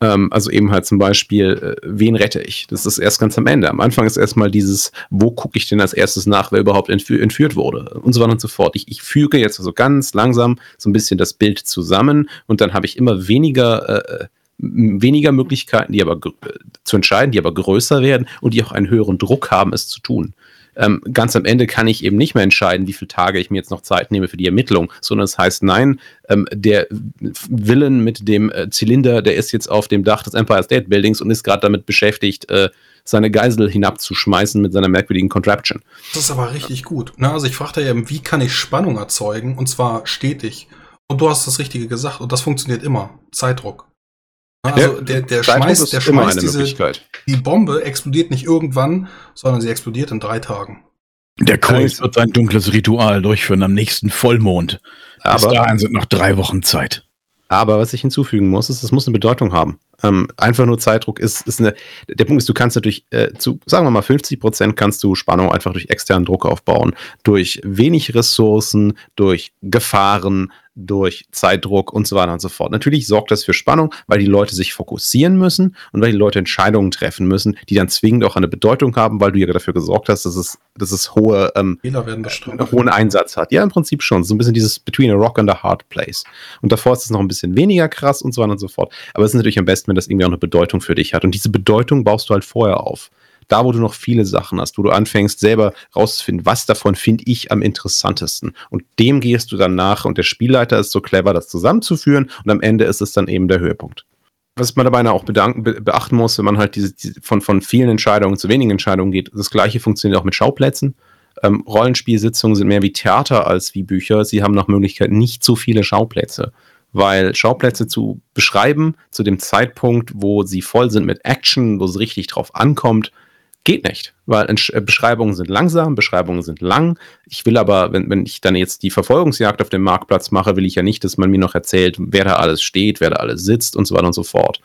Ähm, also eben halt zum Beispiel, äh, wen rette ich? Das ist erst ganz am Ende. Am Anfang ist erstmal dieses, wo gucke ich denn als erstes nach, wer überhaupt entfü entführt wurde und so weiter und so fort. Ich, ich füge jetzt also ganz langsam so ein bisschen das Bild zusammen und dann habe ich immer weniger äh, weniger Möglichkeiten, die aber zu entscheiden, die aber größer werden und die auch einen höheren Druck haben, es zu tun ähm, ganz am Ende kann ich eben nicht mehr entscheiden, wie viele Tage ich mir jetzt noch Zeit nehme für die Ermittlung, sondern es das heißt, nein, ähm, der Villain mit dem äh, Zylinder, der ist jetzt auf dem Dach des Empire State Buildings und ist gerade damit beschäftigt, äh, seine Geisel hinabzuschmeißen mit seiner merkwürdigen Contraption. Das ist aber richtig gut. Ne? Also ich fragte ja, wie kann ich Spannung erzeugen und zwar stetig. Und du hast das Richtige gesagt und das funktioniert immer. Zeitdruck. Also ja, der, der schmeißt, der schmeißt diese, die Bombe explodiert nicht irgendwann, sondern sie explodiert in drei Tagen. Der Kreuz wird sein dunkles Ritual durchführen am nächsten Vollmond. Aber, Bis dahin sind noch drei Wochen Zeit. Aber was ich hinzufügen muss, ist, es muss eine Bedeutung haben. Ähm, einfach nur Zeitdruck ist, ist eine. Der Punkt ist, du kannst natürlich äh, zu, sagen wir mal, 50 Prozent kannst du Spannung einfach durch externen Druck aufbauen. Durch wenig Ressourcen, durch Gefahren, durch Zeitdruck und so weiter und so fort. Natürlich sorgt das für Spannung, weil die Leute sich fokussieren müssen und weil die Leute Entscheidungen treffen müssen, die dann zwingend auch eine Bedeutung haben, weil du ja dafür gesorgt hast, dass es, dass es hohe, ähm, werden hohen Einsatz hat. Ja, im Prinzip schon. So ein bisschen dieses Between a Rock and a Hard Place. Und davor ist es noch ein bisschen weniger krass und so weiter und so fort. Aber es ist natürlich am besten, wenn das irgendwie auch eine Bedeutung für dich hat. Und diese Bedeutung baust du halt vorher auf da, wo du noch viele Sachen hast, wo du anfängst, selber rauszufinden, was davon finde ich am interessantesten. Und dem gehst du dann nach und der Spielleiter ist so clever, das zusammenzuführen und am Ende ist es dann eben der Höhepunkt. Was man dabei auch bedanken, be beachten muss, wenn man halt diese, diese, von, von vielen Entscheidungen zu wenigen Entscheidungen geht, das gleiche funktioniert auch mit Schauplätzen. Ähm, Rollenspielsitzungen sind mehr wie Theater als wie Bücher. Sie haben nach Möglichkeit nicht so viele Schauplätze weil Schauplätze zu beschreiben zu dem Zeitpunkt, wo sie voll sind mit Action, wo es richtig drauf ankommt, Geht nicht, weil äh, Beschreibungen sind langsam, Beschreibungen sind lang. Ich will aber, wenn, wenn ich dann jetzt die Verfolgungsjagd auf dem Marktplatz mache, will ich ja nicht, dass man mir noch erzählt, wer da alles steht, wer da alles sitzt und so weiter und so fort.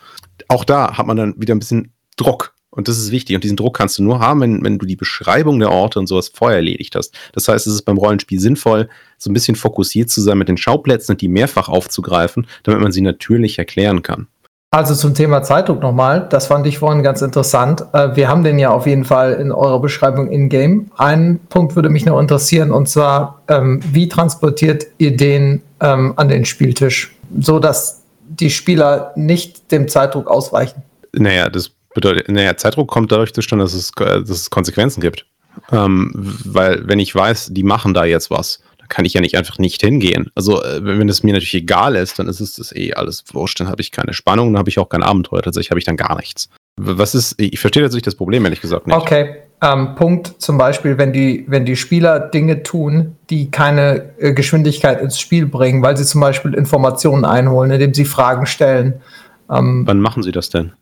Auch da hat man dann wieder ein bisschen Druck. Und das ist wichtig. Und diesen Druck kannst du nur haben, wenn, wenn du die Beschreibung der Orte und sowas vorher erledigt hast. Das heißt, es ist beim Rollenspiel sinnvoll, so ein bisschen fokussiert zu sein mit den Schauplätzen und die mehrfach aufzugreifen, damit man sie natürlich erklären kann. Also zum Thema Zeitdruck nochmal, das fand ich vorhin ganz interessant. Äh, wir haben den ja auf jeden Fall in eurer Beschreibung in-game. Ein Punkt würde mich noch interessieren, und zwar, ähm, wie transportiert ihr den ähm, an den Spieltisch, so dass die Spieler nicht dem Zeitdruck ausweichen? Naja, das bedeutet, naja, Zeitdruck kommt dadurch zustande, dass es, dass es Konsequenzen gibt. Ähm, weil, wenn ich weiß, die machen da jetzt was, kann ich ja nicht einfach nicht hingehen. Also, äh, wenn es mir natürlich egal ist, dann ist es das eh alles wurscht. Dann habe ich keine Spannung, dann habe ich auch kein Abenteuer. Tatsächlich habe ich dann gar nichts. Was ist, ich verstehe tatsächlich das Problem, ehrlich gesagt nicht. Okay. Ähm, Punkt zum Beispiel, wenn die, wenn die Spieler Dinge tun, die keine äh, Geschwindigkeit ins Spiel bringen, weil sie zum Beispiel Informationen einholen, indem sie Fragen stellen. Ähm, Wann machen sie das denn?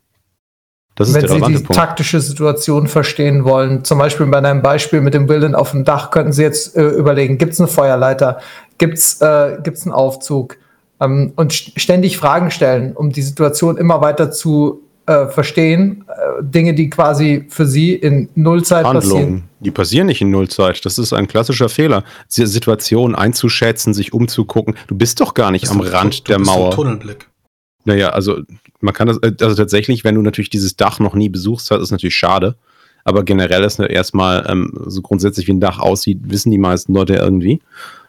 Das ist Wenn Sie die Punkt. taktische Situation verstehen wollen, zum Beispiel bei einem Beispiel mit dem Willen auf dem Dach, könnten Sie jetzt äh, überlegen, gibt es eine Feuerleiter, gibt es äh, einen Aufzug ähm, und ständig Fragen stellen, um die Situation immer weiter zu äh, verstehen. Äh, Dinge, die quasi für sie in Nullzeit Handlungen. passieren. Die passieren nicht in Nullzeit. Das ist ein klassischer Fehler. Situationen einzuschätzen, sich umzugucken. Du bist doch gar nicht am Rand du, du der Mauer. Tunnelblick. Naja, also man kann das, äh, also tatsächlich, wenn du natürlich dieses Dach noch nie besuchst hast, ist natürlich schade. Aber generell ist erstmal ähm, so grundsätzlich wie ein Dach aussieht, wissen die meisten Leute irgendwie.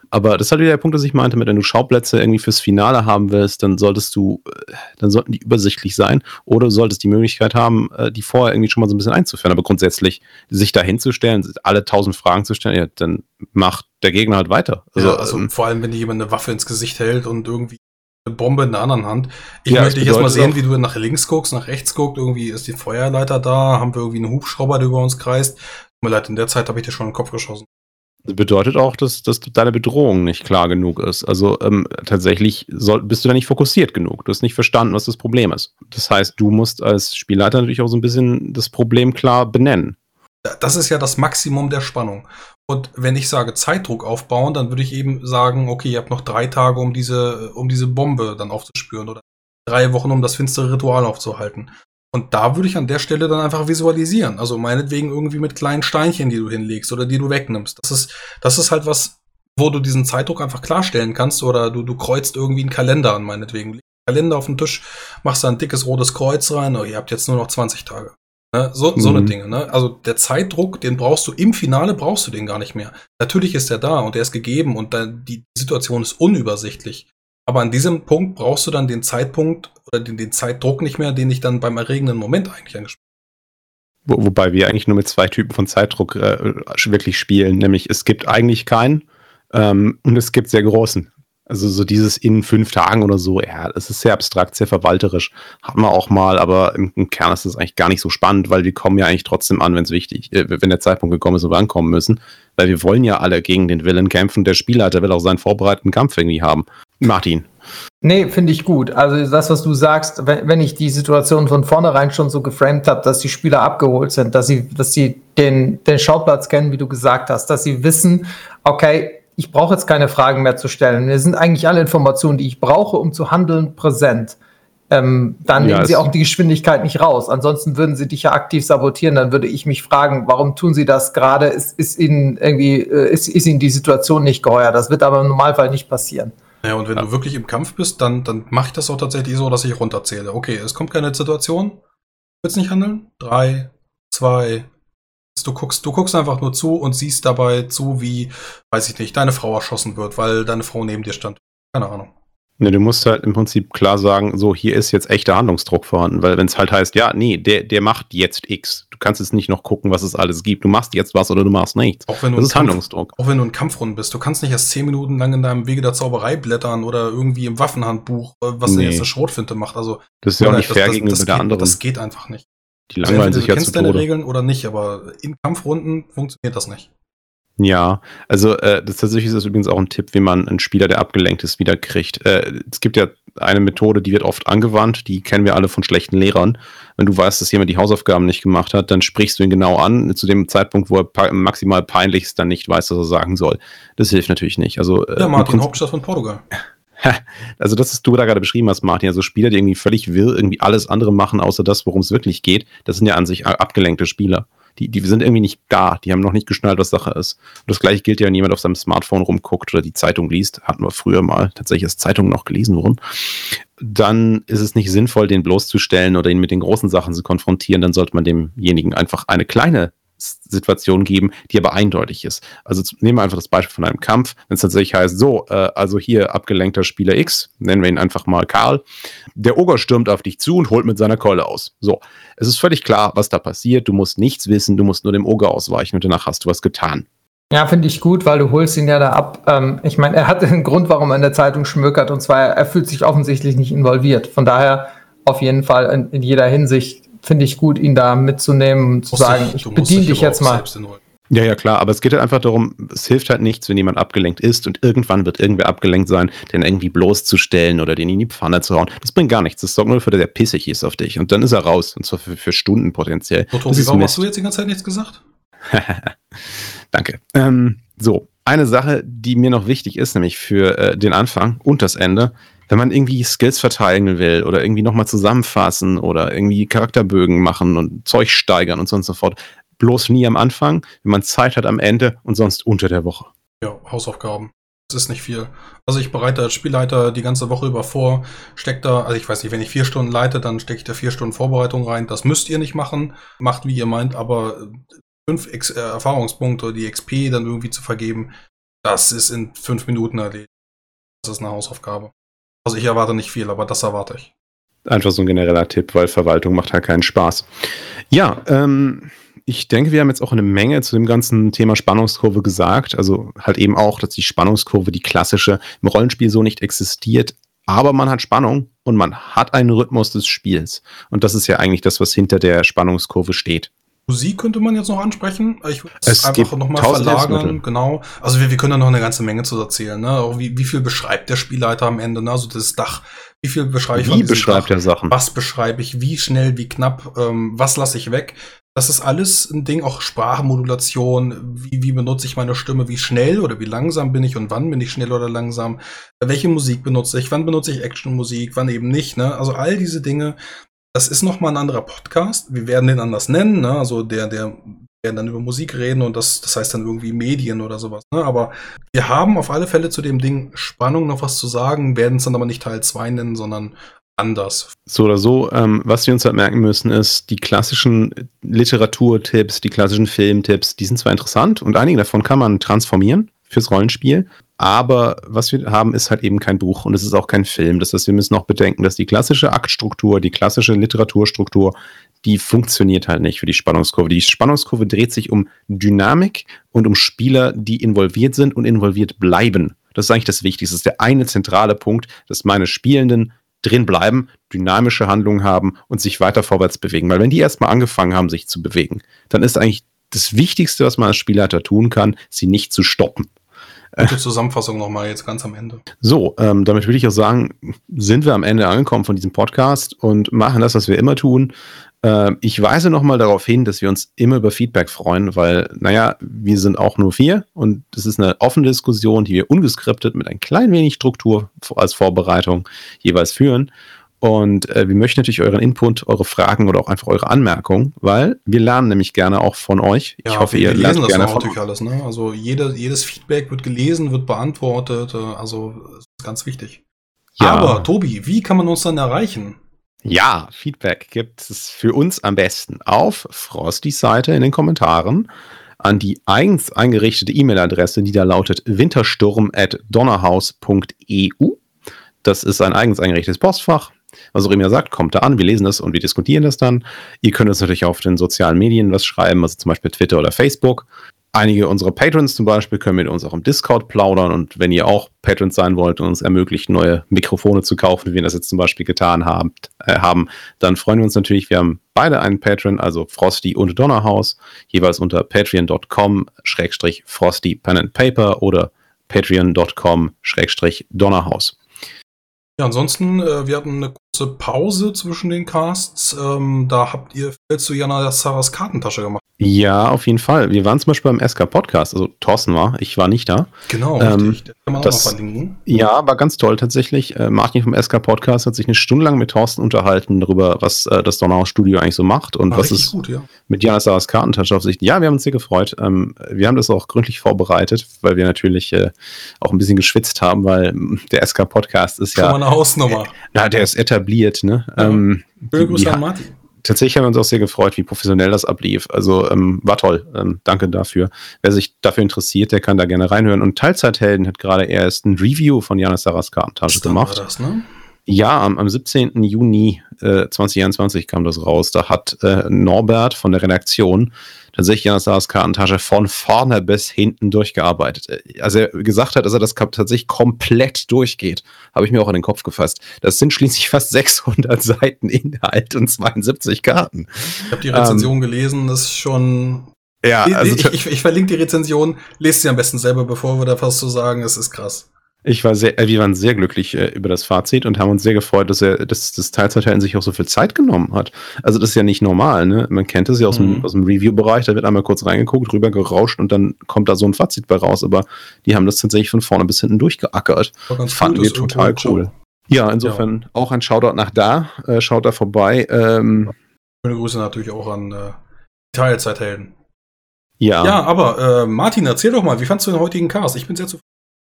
Aber das ist halt wieder der Punkt, dass ich meinte, wenn du Schauplätze irgendwie fürs Finale haben willst, dann solltest du, äh, dann sollten die übersichtlich sein oder du solltest die Möglichkeit haben, äh, die vorher irgendwie schon mal so ein bisschen einzuführen. Aber grundsätzlich sich da hinzustellen, alle tausend Fragen zu stellen, ja, dann macht der Gegner halt weiter. Also, ja, also ähm, vor allem, wenn dir jemand eine Waffe ins Gesicht hält und irgendwie eine Bombe in der anderen Hand. Ich ja, möchte dich erstmal sehen, wie du nach links guckst, nach rechts guckst, irgendwie ist die Feuerleiter da, haben wir irgendwie einen Hubschrauber, der über uns kreist. Tut mir leid, in der Zeit habe ich dir schon den Kopf geschossen. Das bedeutet auch, dass, dass deine Bedrohung nicht klar genug ist. Also ähm, tatsächlich soll, bist du da nicht fokussiert genug. Du hast nicht verstanden, was das Problem ist. Das heißt, du musst als Spielleiter natürlich auch so ein bisschen das Problem klar benennen. Das ist ja das Maximum der Spannung. Und wenn ich sage Zeitdruck aufbauen, dann würde ich eben sagen, okay, ihr habt noch drei Tage, um diese, um diese Bombe dann aufzuspüren oder drei Wochen, um das finstere Ritual aufzuhalten. Und da würde ich an der Stelle dann einfach visualisieren. Also meinetwegen irgendwie mit kleinen Steinchen, die du hinlegst oder die du wegnimmst. Das ist, das ist halt was, wo du diesen Zeitdruck einfach klarstellen kannst oder du, du kreuzt irgendwie einen Kalender an, meinetwegen. Kalender auf den Tisch, machst da ein dickes rotes Kreuz rein, oh, ihr habt jetzt nur noch 20 Tage. Ne? So, mhm. so eine mhm. Dinge. Ne? Also der Zeitdruck, den brauchst du im Finale, brauchst du den gar nicht mehr. Natürlich ist der da und der ist gegeben und dann die Situation ist unübersichtlich. Aber an diesem Punkt brauchst du dann den Zeitpunkt oder den, den Zeitdruck nicht mehr, den ich dann beim erregenden Moment eigentlich angesprochen habe. Wo, wobei wir eigentlich nur mit zwei Typen von Zeitdruck äh, wirklich spielen, nämlich es gibt eigentlich keinen ähm, und es gibt sehr großen. Also so dieses in fünf Tagen oder so, ja, das ist sehr abstrakt, sehr verwalterisch. Hat man auch mal, aber im, im Kern ist das eigentlich gar nicht so spannend, weil wir kommen ja eigentlich trotzdem an, wenn es wichtig, äh, wenn der Zeitpunkt gekommen ist, wo wir ankommen müssen. Weil wir wollen ja alle gegen den Willen kämpfen. Der Spielleiter will auch seinen vorbereiteten Kampf irgendwie haben. Martin. Nee, finde ich gut. Also das, was du sagst, wenn, wenn ich die Situation von vornherein schon so geframed habe, dass die Spieler abgeholt sind, dass sie, dass sie den, den Schauplatz kennen, wie du gesagt hast, dass sie wissen, okay, ich brauche jetzt keine Fragen mehr zu stellen. Mir sind eigentlich alle Informationen, die ich brauche, um zu handeln, präsent. Ähm, dann ja, nehmen sie auch die Geschwindigkeit nicht raus. Ansonsten würden sie dich ja aktiv sabotieren. Dann würde ich mich fragen, warum tun sie das gerade? Ist, ist ihnen irgendwie, äh, ist, ist ihnen die Situation nicht geheuer? Das wird aber im Normalfall nicht passieren. Ja, und wenn ja. du wirklich im Kampf bist, dann, dann mache ich das auch tatsächlich so, dass ich runterzähle. Okay, es kommt keine Situation. Willst nicht handeln? Drei, zwei, Du guckst, du guckst einfach nur zu und siehst dabei zu, wie, weiß ich nicht, deine Frau erschossen wird, weil deine Frau neben dir stand. Keine Ahnung. Ne, du musst halt im Prinzip klar sagen, so, hier ist jetzt echter Handlungsdruck vorhanden, weil wenn es halt heißt, ja, nee, der, der macht jetzt X. Du kannst jetzt nicht noch gucken, was es alles gibt. Du machst jetzt was oder du machst nichts. Auch wenn du das ist Kampf, Handlungsdruck. Auch wenn du in Kampfrunden bist. Du kannst nicht erst zehn Minuten lang in deinem Wege der Zauberei blättern oder irgendwie im Waffenhandbuch, äh, was nee. der jetzt Schrotfinte macht. Also, das ist ja auch nicht fair das, gegenüber das der geht, anderen. Das geht einfach nicht. Die langweilen sich ja zu Tode. Du kennst deine Regeln oder nicht, aber in Kampfrunden funktioniert das nicht. Ja, also äh, das tatsächlich ist das übrigens auch ein Tipp, wie man einen Spieler, der abgelenkt ist, wieder kriegt. Äh, es gibt ja eine Methode, die wird oft angewandt, die kennen wir alle von schlechten Lehrern. Wenn du weißt, dass jemand die Hausaufgaben nicht gemacht hat, dann sprichst du ihn genau an, zu dem Zeitpunkt, wo er maximal peinlich ist, dann nicht weiß, was er sagen soll. Das hilft natürlich nicht. Also, äh, ja, Martin, Hauptstadt von Portugal. Also das, was du da gerade beschrieben hast, Martin, also Spieler, die irgendwie völlig wirr irgendwie alles andere machen, außer das, worum es wirklich geht, das sind ja an sich abgelenkte Spieler. Die, die sind irgendwie nicht da, die haben noch nicht geschnallt, was Sache ist. Und das gleiche gilt ja, wenn jemand auf seinem Smartphone rumguckt oder die Zeitung liest, hatten wir früher mal tatsächlich als Zeitung noch gelesen wurden, dann ist es nicht sinnvoll, den bloßzustellen oder ihn mit den großen Sachen zu konfrontieren, dann sollte man demjenigen einfach eine kleine Situation geben, die aber eindeutig ist. Also nehmen wir einfach das Beispiel von einem Kampf, wenn es tatsächlich heißt, so, äh, also hier abgelenkter Spieler X, nennen wir ihn einfach mal Karl, der Oger stürmt auf dich zu und holt mit seiner Keule aus. So, es ist völlig klar, was da passiert, du musst nichts wissen, du musst nur dem Oger ausweichen und danach hast du was getan. Ja, finde ich gut, weil du holst ihn ja da ab. Ähm, ich meine, er hat einen Grund, warum er in der Zeitung schmökert, und zwar, er fühlt sich offensichtlich nicht involviert. Von daher auf jeden Fall in, in jeder Hinsicht finde ich gut, ihn da mitzunehmen und zu sagen, ich bediene dich jetzt mal. Ja, ja, klar, aber es geht halt einfach darum, es hilft halt nichts, wenn jemand abgelenkt ist und irgendwann wird irgendwer abgelenkt sein, den irgendwie bloßzustellen oder den in die Pfanne zu hauen. Das bringt gar nichts. Das sorgt nur für, der der pissig ist auf dich. Und dann ist er raus. Und zwar für, für Stunden potenziell. So, Tobi, warum hast du jetzt die ganze Zeit nichts gesagt? Danke. Ähm, so, eine Sache, die mir noch wichtig ist, nämlich für äh, den Anfang und das Ende, wenn man irgendwie Skills verteilen will oder irgendwie nochmal zusammenfassen oder irgendwie Charakterbögen machen und Zeug steigern und so und so fort, bloß nie am Anfang, wenn man Zeit hat am Ende und sonst unter der Woche. Ja, Hausaufgaben. Das ist nicht viel. Also ich bereite als Spielleiter die ganze Woche über vor, stecke da, also ich weiß nicht, wenn ich vier Stunden leite, dann stecke ich da vier Stunden Vorbereitung rein. Das müsst ihr nicht machen. Macht, wie ihr meint, aber fünf Ex äh, Erfahrungspunkte, die XP dann irgendwie zu vergeben, das ist in fünf Minuten erledigt. Das ist eine Hausaufgabe. Also ich erwarte nicht viel, aber das erwarte ich. Einfach so ein genereller Tipp, weil Verwaltung macht halt keinen Spaß. Ja, ähm, ich denke, wir haben jetzt auch eine Menge zu dem ganzen Thema Spannungskurve gesagt. Also halt eben auch, dass die Spannungskurve, die klassische, im Rollenspiel so nicht existiert. Aber man hat Spannung und man hat einen Rhythmus des Spiels. Und das ist ja eigentlich das, was hinter der Spannungskurve steht. Musik könnte man jetzt noch ansprechen. Ich würde es einfach nochmal verlagern. Genau. Also wir, wir können da noch eine ganze Menge zu erzählen. Ne? Auch wie, wie viel beschreibt der Spielleiter am Ende? Ne? Also das Dach. Wie viel beschreibe ich? Wie beschreibt er Sachen? Was beschreibe ich? Wie schnell? Wie knapp? Ähm, was lasse ich weg? Das ist alles ein Ding, auch Sprachmodulation. Wie, wie benutze ich meine Stimme? Wie schnell oder wie langsam bin ich und wann bin ich schnell oder langsam? Welche Musik benutze ich? Wann benutze ich Actionmusik? Wann eben nicht? Ne? Also all diese Dinge. Das ist noch mal ein anderer Podcast. Wir werden den anders nennen. Ne? Also der, der werden dann über Musik reden und das, das heißt dann irgendwie Medien oder sowas. Ne? Aber wir haben auf alle Fälle zu dem Ding Spannung noch was zu sagen, werden es dann aber nicht Teil 2 nennen, sondern anders. So oder so, ähm, was wir uns halt merken müssen, ist, die klassischen Literaturtipps, die klassischen Filmtipps, die sind zwar interessant und einige davon kann man transformieren fürs Rollenspiel, aber was wir haben, ist halt eben kein Buch und es ist auch kein Film. Das heißt, wir müssen auch bedenken, dass die klassische Aktstruktur, die klassische Literaturstruktur, die funktioniert halt nicht für die Spannungskurve. Die Spannungskurve dreht sich um Dynamik und um Spieler, die involviert sind und involviert bleiben. Das ist eigentlich das Wichtigste. Das ist der eine zentrale Punkt, dass meine Spielenden drin bleiben, dynamische Handlungen haben und sich weiter vorwärts bewegen. Weil wenn die erstmal angefangen haben, sich zu bewegen, dann ist eigentlich das Wichtigste, was man als Spielleiter tun kann, sie nicht zu stoppen. Gute Zusammenfassung nochmal jetzt ganz am Ende. So, ähm, damit würde ich auch sagen, sind wir am Ende angekommen von diesem Podcast und machen das, was wir immer tun. Äh, ich weise nochmal darauf hin, dass wir uns immer über Feedback freuen, weil, naja, wir sind auch nur vier und es ist eine offene Diskussion, die wir ungeskriptet mit ein klein wenig Struktur als Vorbereitung jeweils führen. Und äh, wir möchten natürlich euren Input, eure Fragen oder auch einfach eure Anmerkungen, weil wir lernen nämlich gerne auch von euch. Ich ja, hoffe, ihr lernt das gerne natürlich alles. Ne? Also jede, jedes Feedback wird gelesen, wird beantwortet. Äh, also ist ganz wichtig. Ja. Aber Tobi, wie kann man uns dann erreichen? Ja, Feedback gibt es für uns am besten auf Frostys Seite in den Kommentaren an die eigens eingerichtete E-Mail-Adresse, die da lautet wintersturm.donnerhaus.eu. Das ist ein eigens eingerichtetes Postfach. Was auch immer sagt, kommt da an, wir lesen das und wir diskutieren das dann. Ihr könnt uns natürlich auf den sozialen Medien was schreiben, also zum Beispiel Twitter oder Facebook. Einige unserer Patrons zum Beispiel können mit uns auch im Discord plaudern und wenn ihr auch Patrons sein wollt und uns ermöglicht, neue Mikrofone zu kaufen, wie wir das jetzt zum Beispiel getan haben, äh, haben, dann freuen wir uns natürlich. Wir haben beide einen Patron, also Frosty und Donnerhaus, jeweils unter patreon.com-frosty pen and paper oder patreon.com-donnerhaus. Ja, ansonsten, äh, wir hatten eine Pause zwischen den Casts. Ähm, da habt ihr viel zu Jana Saras Kartentasche gemacht. Ja, auf jeden Fall. Wir waren zum Beispiel beim SK Podcast, also Thorsten war, ich war nicht da. Genau, ähm, richtig. Kann man das, auch noch verlinken. Ja, war ganz toll tatsächlich. Äh, Martin vom SK Podcast hat sich eine Stunde lang mit Thorsten unterhalten darüber, was äh, das Donauer Studio eigentlich so macht und war was es gut, ja. mit Jana Saras Kartentasche auf sich. Ja, wir haben uns sehr gefreut. Ähm, wir haben das auch gründlich vorbereitet, weil wir natürlich äh, auch ein bisschen geschwitzt haben, weil der SK Podcast ist ja. Schon mal eine Hausnummer. Ja, der ist etabliert, ne? Ja. Ähm, an Martin tatsächlich haben wir uns auch sehr gefreut, wie professionell das ablief. Also ähm, war toll. Ähm, danke dafür. Wer sich dafür interessiert, der kann da gerne reinhören. Und Teilzeithelden hat gerade erst ein Review von Janis Saraska am Tasche gemacht. Das, ne? Ja, am, am 17. Juni äh, 2021 kam das raus. Da hat äh, Norbert von der Redaktion tatsächlich an der Kartentasche von vorne bis hinten durchgearbeitet. Äh, also er gesagt hat, dass er das tatsächlich komplett durchgeht, habe ich mir auch an den Kopf gefasst. Das sind schließlich fast 600 Seiten Inhalt und 72 Karten. Ich habe die Rezension ähm, gelesen, das ist schon ja, also ich, ich, ich, verlinke die Rezension, lest sie am besten selber, bevor wir da was zu sagen. Es ist krass. Ich war sehr, äh, wir waren sehr glücklich äh, über das Fazit und haben uns sehr gefreut, dass er, dass das Teilzeithelden sich auch so viel Zeit genommen hat. Also das ist ja nicht normal, ne? Man kennt es ja aus, mhm. dem, aus dem Review-Bereich, da wird einmal kurz reingeguckt, rüber gerauscht und dann kommt da so ein Fazit bei raus. Aber die haben das tatsächlich von vorne bis hinten durchgeackert. Fanden wir total cool. Ja, insofern ja. auch ein Shoutout nach da. Äh, schaut da vorbei. Ähm, Schöne Grüße natürlich auch an äh, Teilzeithelden. Ja. Ja, aber äh, Martin, erzähl doch mal, wie fandst du den heutigen Cast? Ich bin sehr zufrieden.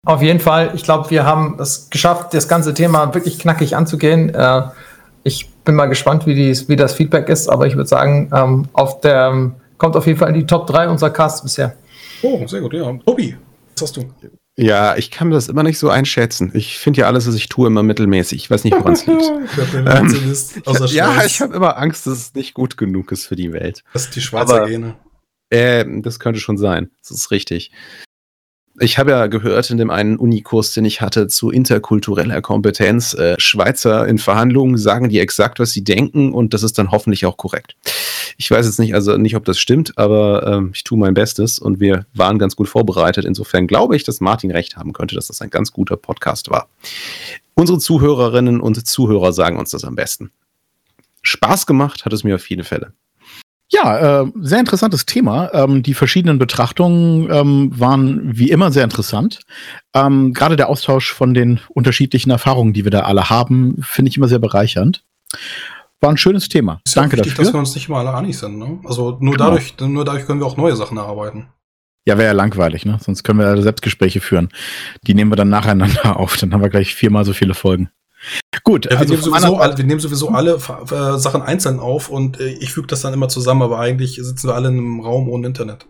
Auf jeden Fall. Ich glaube, wir haben es geschafft, das ganze Thema wirklich knackig anzugehen. Äh, ich bin mal gespannt, wie, die, wie das Feedback ist, aber ich würde sagen, ähm, auf der, kommt auf jeden Fall in die Top 3 unserer Casts bisher. Oh, sehr gut, ja. Tobi, was hast du? Ja, ich kann das immer nicht so einschätzen. Ich finde ja alles, was ich tue, immer mittelmäßig. Ich weiß nicht, woran es liegt. ähm, ja, ich habe immer Angst, dass es nicht gut genug ist für die Welt. Das ist die Schweizer Aber, Gene. Äh, das könnte schon sein. Das ist richtig. Ich habe ja gehört in dem einen Unikurs, den ich hatte zu interkultureller Kompetenz, äh, Schweizer in Verhandlungen sagen die exakt, was sie denken und das ist dann hoffentlich auch korrekt. Ich weiß jetzt nicht, also nicht, ob das stimmt, aber ähm, ich tue mein Bestes und wir waren ganz gut vorbereitet. Insofern glaube ich, dass Martin recht haben könnte, dass das ein ganz guter Podcast war. Unsere Zuhörerinnen und Zuhörer sagen uns das am besten. Spaß gemacht hat es mir auf viele Fälle. Ja, äh, sehr interessantes Thema. Ähm, die verschiedenen Betrachtungen ähm, waren wie immer sehr interessant. Ähm, Gerade der Austausch von den unterschiedlichen Erfahrungen, die wir da alle haben, finde ich immer sehr bereichernd. War ein schönes Thema. Ist Danke ja wichtig, dafür. dass wir uns nicht immer alle einig sind. Ne? Also nur genau. dadurch, nur dadurch können wir auch neue Sachen erarbeiten. Ja, wäre ja langweilig, ne? Sonst können wir Selbstgespräche führen. Die nehmen wir dann nacheinander auf. Dann haben wir gleich viermal so viele Folgen. Gut, ja, wir, also nehmen sowieso, alle, wir nehmen sowieso alle äh, Sachen einzeln auf und äh, ich füge das dann immer zusammen, aber eigentlich sitzen wir alle in einem Raum ohne Internet.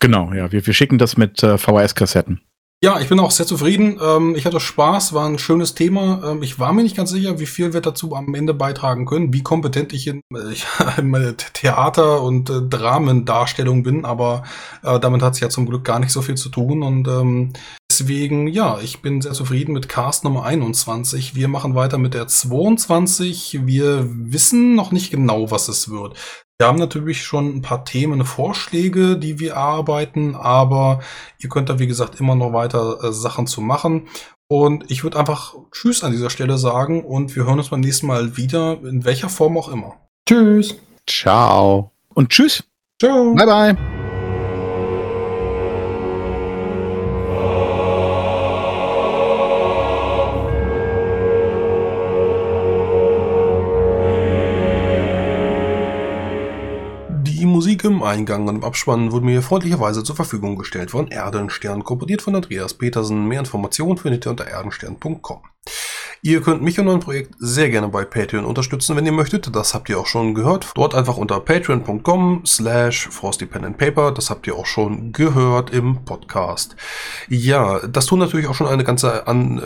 Genau, ja, wir, wir schicken das mit äh, VHS-Kassetten. Ja, ich bin auch sehr zufrieden. Ähm, ich hatte Spaß, war ein schönes Thema. Ähm, ich war mir nicht ganz sicher, wie viel wir dazu am Ende beitragen können, wie kompetent ich in, äh, in Theater- und äh, Dramendarstellung bin, aber äh, damit hat es ja zum Glück gar nicht so viel zu tun. Und ähm, deswegen, ja, ich bin sehr zufrieden mit Cast Nummer 21. Wir machen weiter mit der 22. Wir wissen noch nicht genau, was es wird. Wir haben natürlich schon ein paar Themen, Vorschläge, die wir arbeiten, aber ihr könnt da, wie gesagt, immer noch weiter äh, Sachen zu machen. Und ich würde einfach Tschüss an dieser Stelle sagen und wir hören uns beim nächsten Mal wieder, in welcher Form auch immer. Tschüss. Ciao. Und tschüss. Ciao. Bye, bye. Im Eingang und im Abspann wurde mir freundlicherweise zur Verfügung gestellt von Erdenstern, komponiert von Andreas Petersen. Mehr Informationen findet ihr unter erdenstern.com. Ihr könnt mich und mein Projekt sehr gerne bei Patreon unterstützen, wenn ihr möchtet. Das habt ihr auch schon gehört. Dort einfach unter patreon.com slash frostypenandpaper. Das habt ihr auch schon gehört im Podcast. Ja, das tun natürlich auch schon eine ganze an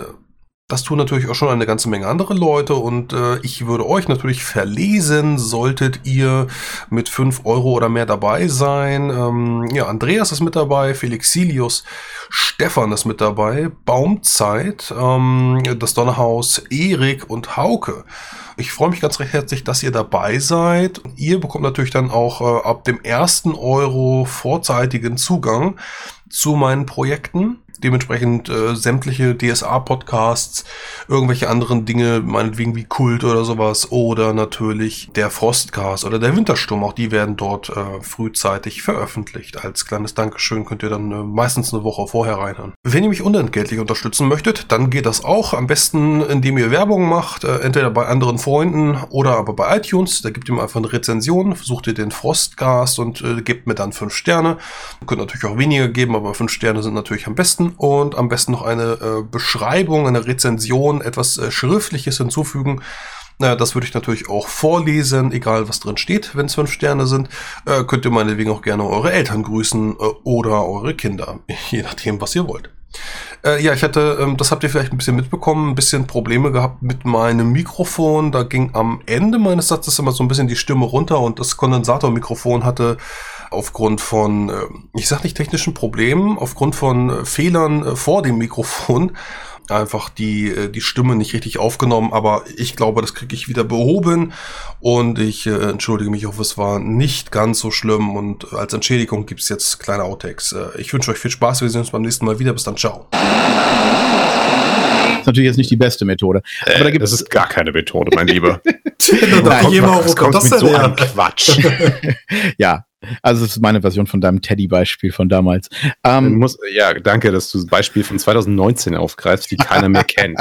das tun natürlich auch schon eine ganze Menge andere Leute und äh, ich würde euch natürlich verlesen, solltet ihr mit 5 Euro oder mehr dabei sein. Ähm, ja, Andreas ist mit dabei, Felix Silius, Stefan ist mit dabei, Baumzeit, ähm, das Donnerhaus, Erik und Hauke. Ich freue mich ganz recht herzlich, dass ihr dabei seid. Ihr bekommt natürlich dann auch äh, ab dem ersten Euro vorzeitigen Zugang zu meinen Projekten dementsprechend äh, sämtliche DSA-Podcasts, irgendwelche anderen Dinge, meinetwegen wie Kult oder sowas, oder natürlich der Frostcast oder der Wintersturm, auch die werden dort äh, frühzeitig veröffentlicht. Als kleines Dankeschön könnt ihr dann äh, meistens eine Woche vorher reinhören. Wenn ihr mich unentgeltlich unterstützen möchtet, dann geht das auch. Am besten, indem ihr Werbung macht, äh, entweder bei anderen Freunden oder aber bei iTunes. Da gibt ihr mir einfach eine Rezension, sucht ihr den Frostcast und äh, gebt mir dann fünf Sterne. Ihr könnt natürlich auch weniger geben, aber fünf Sterne sind natürlich am besten und am besten noch eine äh, Beschreibung, eine Rezension, etwas äh, Schriftliches hinzufügen. Äh, das würde ich natürlich auch vorlesen, egal was drin steht, wenn es fünf Sterne sind. Äh, könnt ihr meinetwegen auch gerne eure Eltern grüßen äh, oder eure Kinder, je nachdem, was ihr wollt. Äh, ja, ich hatte, ähm, das habt ihr vielleicht ein bisschen mitbekommen, ein bisschen Probleme gehabt mit meinem Mikrofon. Da ging am Ende meines Satzes immer so ein bisschen die Stimme runter und das Kondensatormikrofon hatte aufgrund von, äh, ich sag nicht technischen Problemen, aufgrund von äh, Fehlern äh, vor dem Mikrofon einfach die, die Stimme nicht richtig aufgenommen, aber ich glaube, das kriege ich wieder behoben und ich äh, entschuldige mich, ich hoffe, es war nicht ganz so schlimm und als Entschädigung gibt es jetzt kleine Outtakes. Äh, ich wünsche euch viel Spaß, wir sehen uns beim nächsten Mal wieder. Bis dann, ciao. Das ist natürlich jetzt nicht die beste Methode. Aber äh, da gibt das ist gar keine Methode, mein Lieber. da kommt, was kommt mit so einem Quatsch. ja, also es ist meine Version von deinem Teddy-Beispiel von damals. Ähm, muss, ja, danke, dass du das Beispiel von 2019 aufgreifst, die keiner mehr kennt.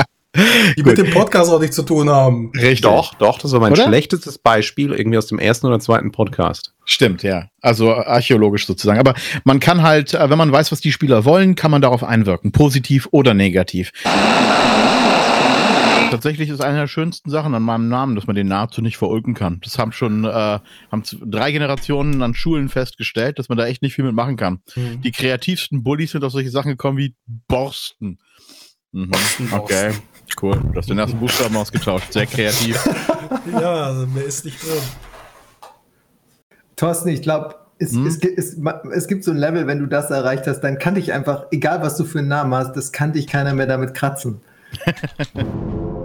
Die mit dem Podcast auch nichts zu tun haben. Richtig. Doch, doch, das war mein Oder? schlechtestes Beispiel irgendwie aus dem ersten oder zweiten Podcast. Stimmt, ja. Also archäologisch sozusagen. Aber man kann halt, äh, wenn man weiß, was die Spieler wollen, kann man darauf einwirken. Positiv oder negativ. Tatsächlich ist eine der schönsten Sachen an meinem Namen, dass man den nahezu nicht verulken kann. Das haben schon äh, haben drei Generationen an Schulen festgestellt, dass man da echt nicht viel mitmachen kann. Mhm. Die kreativsten Bullies sind auf solche Sachen gekommen wie Borsten. Mhm. Borsten, okay, cool. Du hast den ersten Buchstaben ausgetauscht. Sehr kreativ. ja, also mehr ist nicht drin. Thorsten, ich glaube, es, hm? es, es, es, gibt so ein Level, wenn du das erreicht hast, dann kann dich einfach, egal was du für einen Namen hast, das kann dich keiner mehr damit kratzen.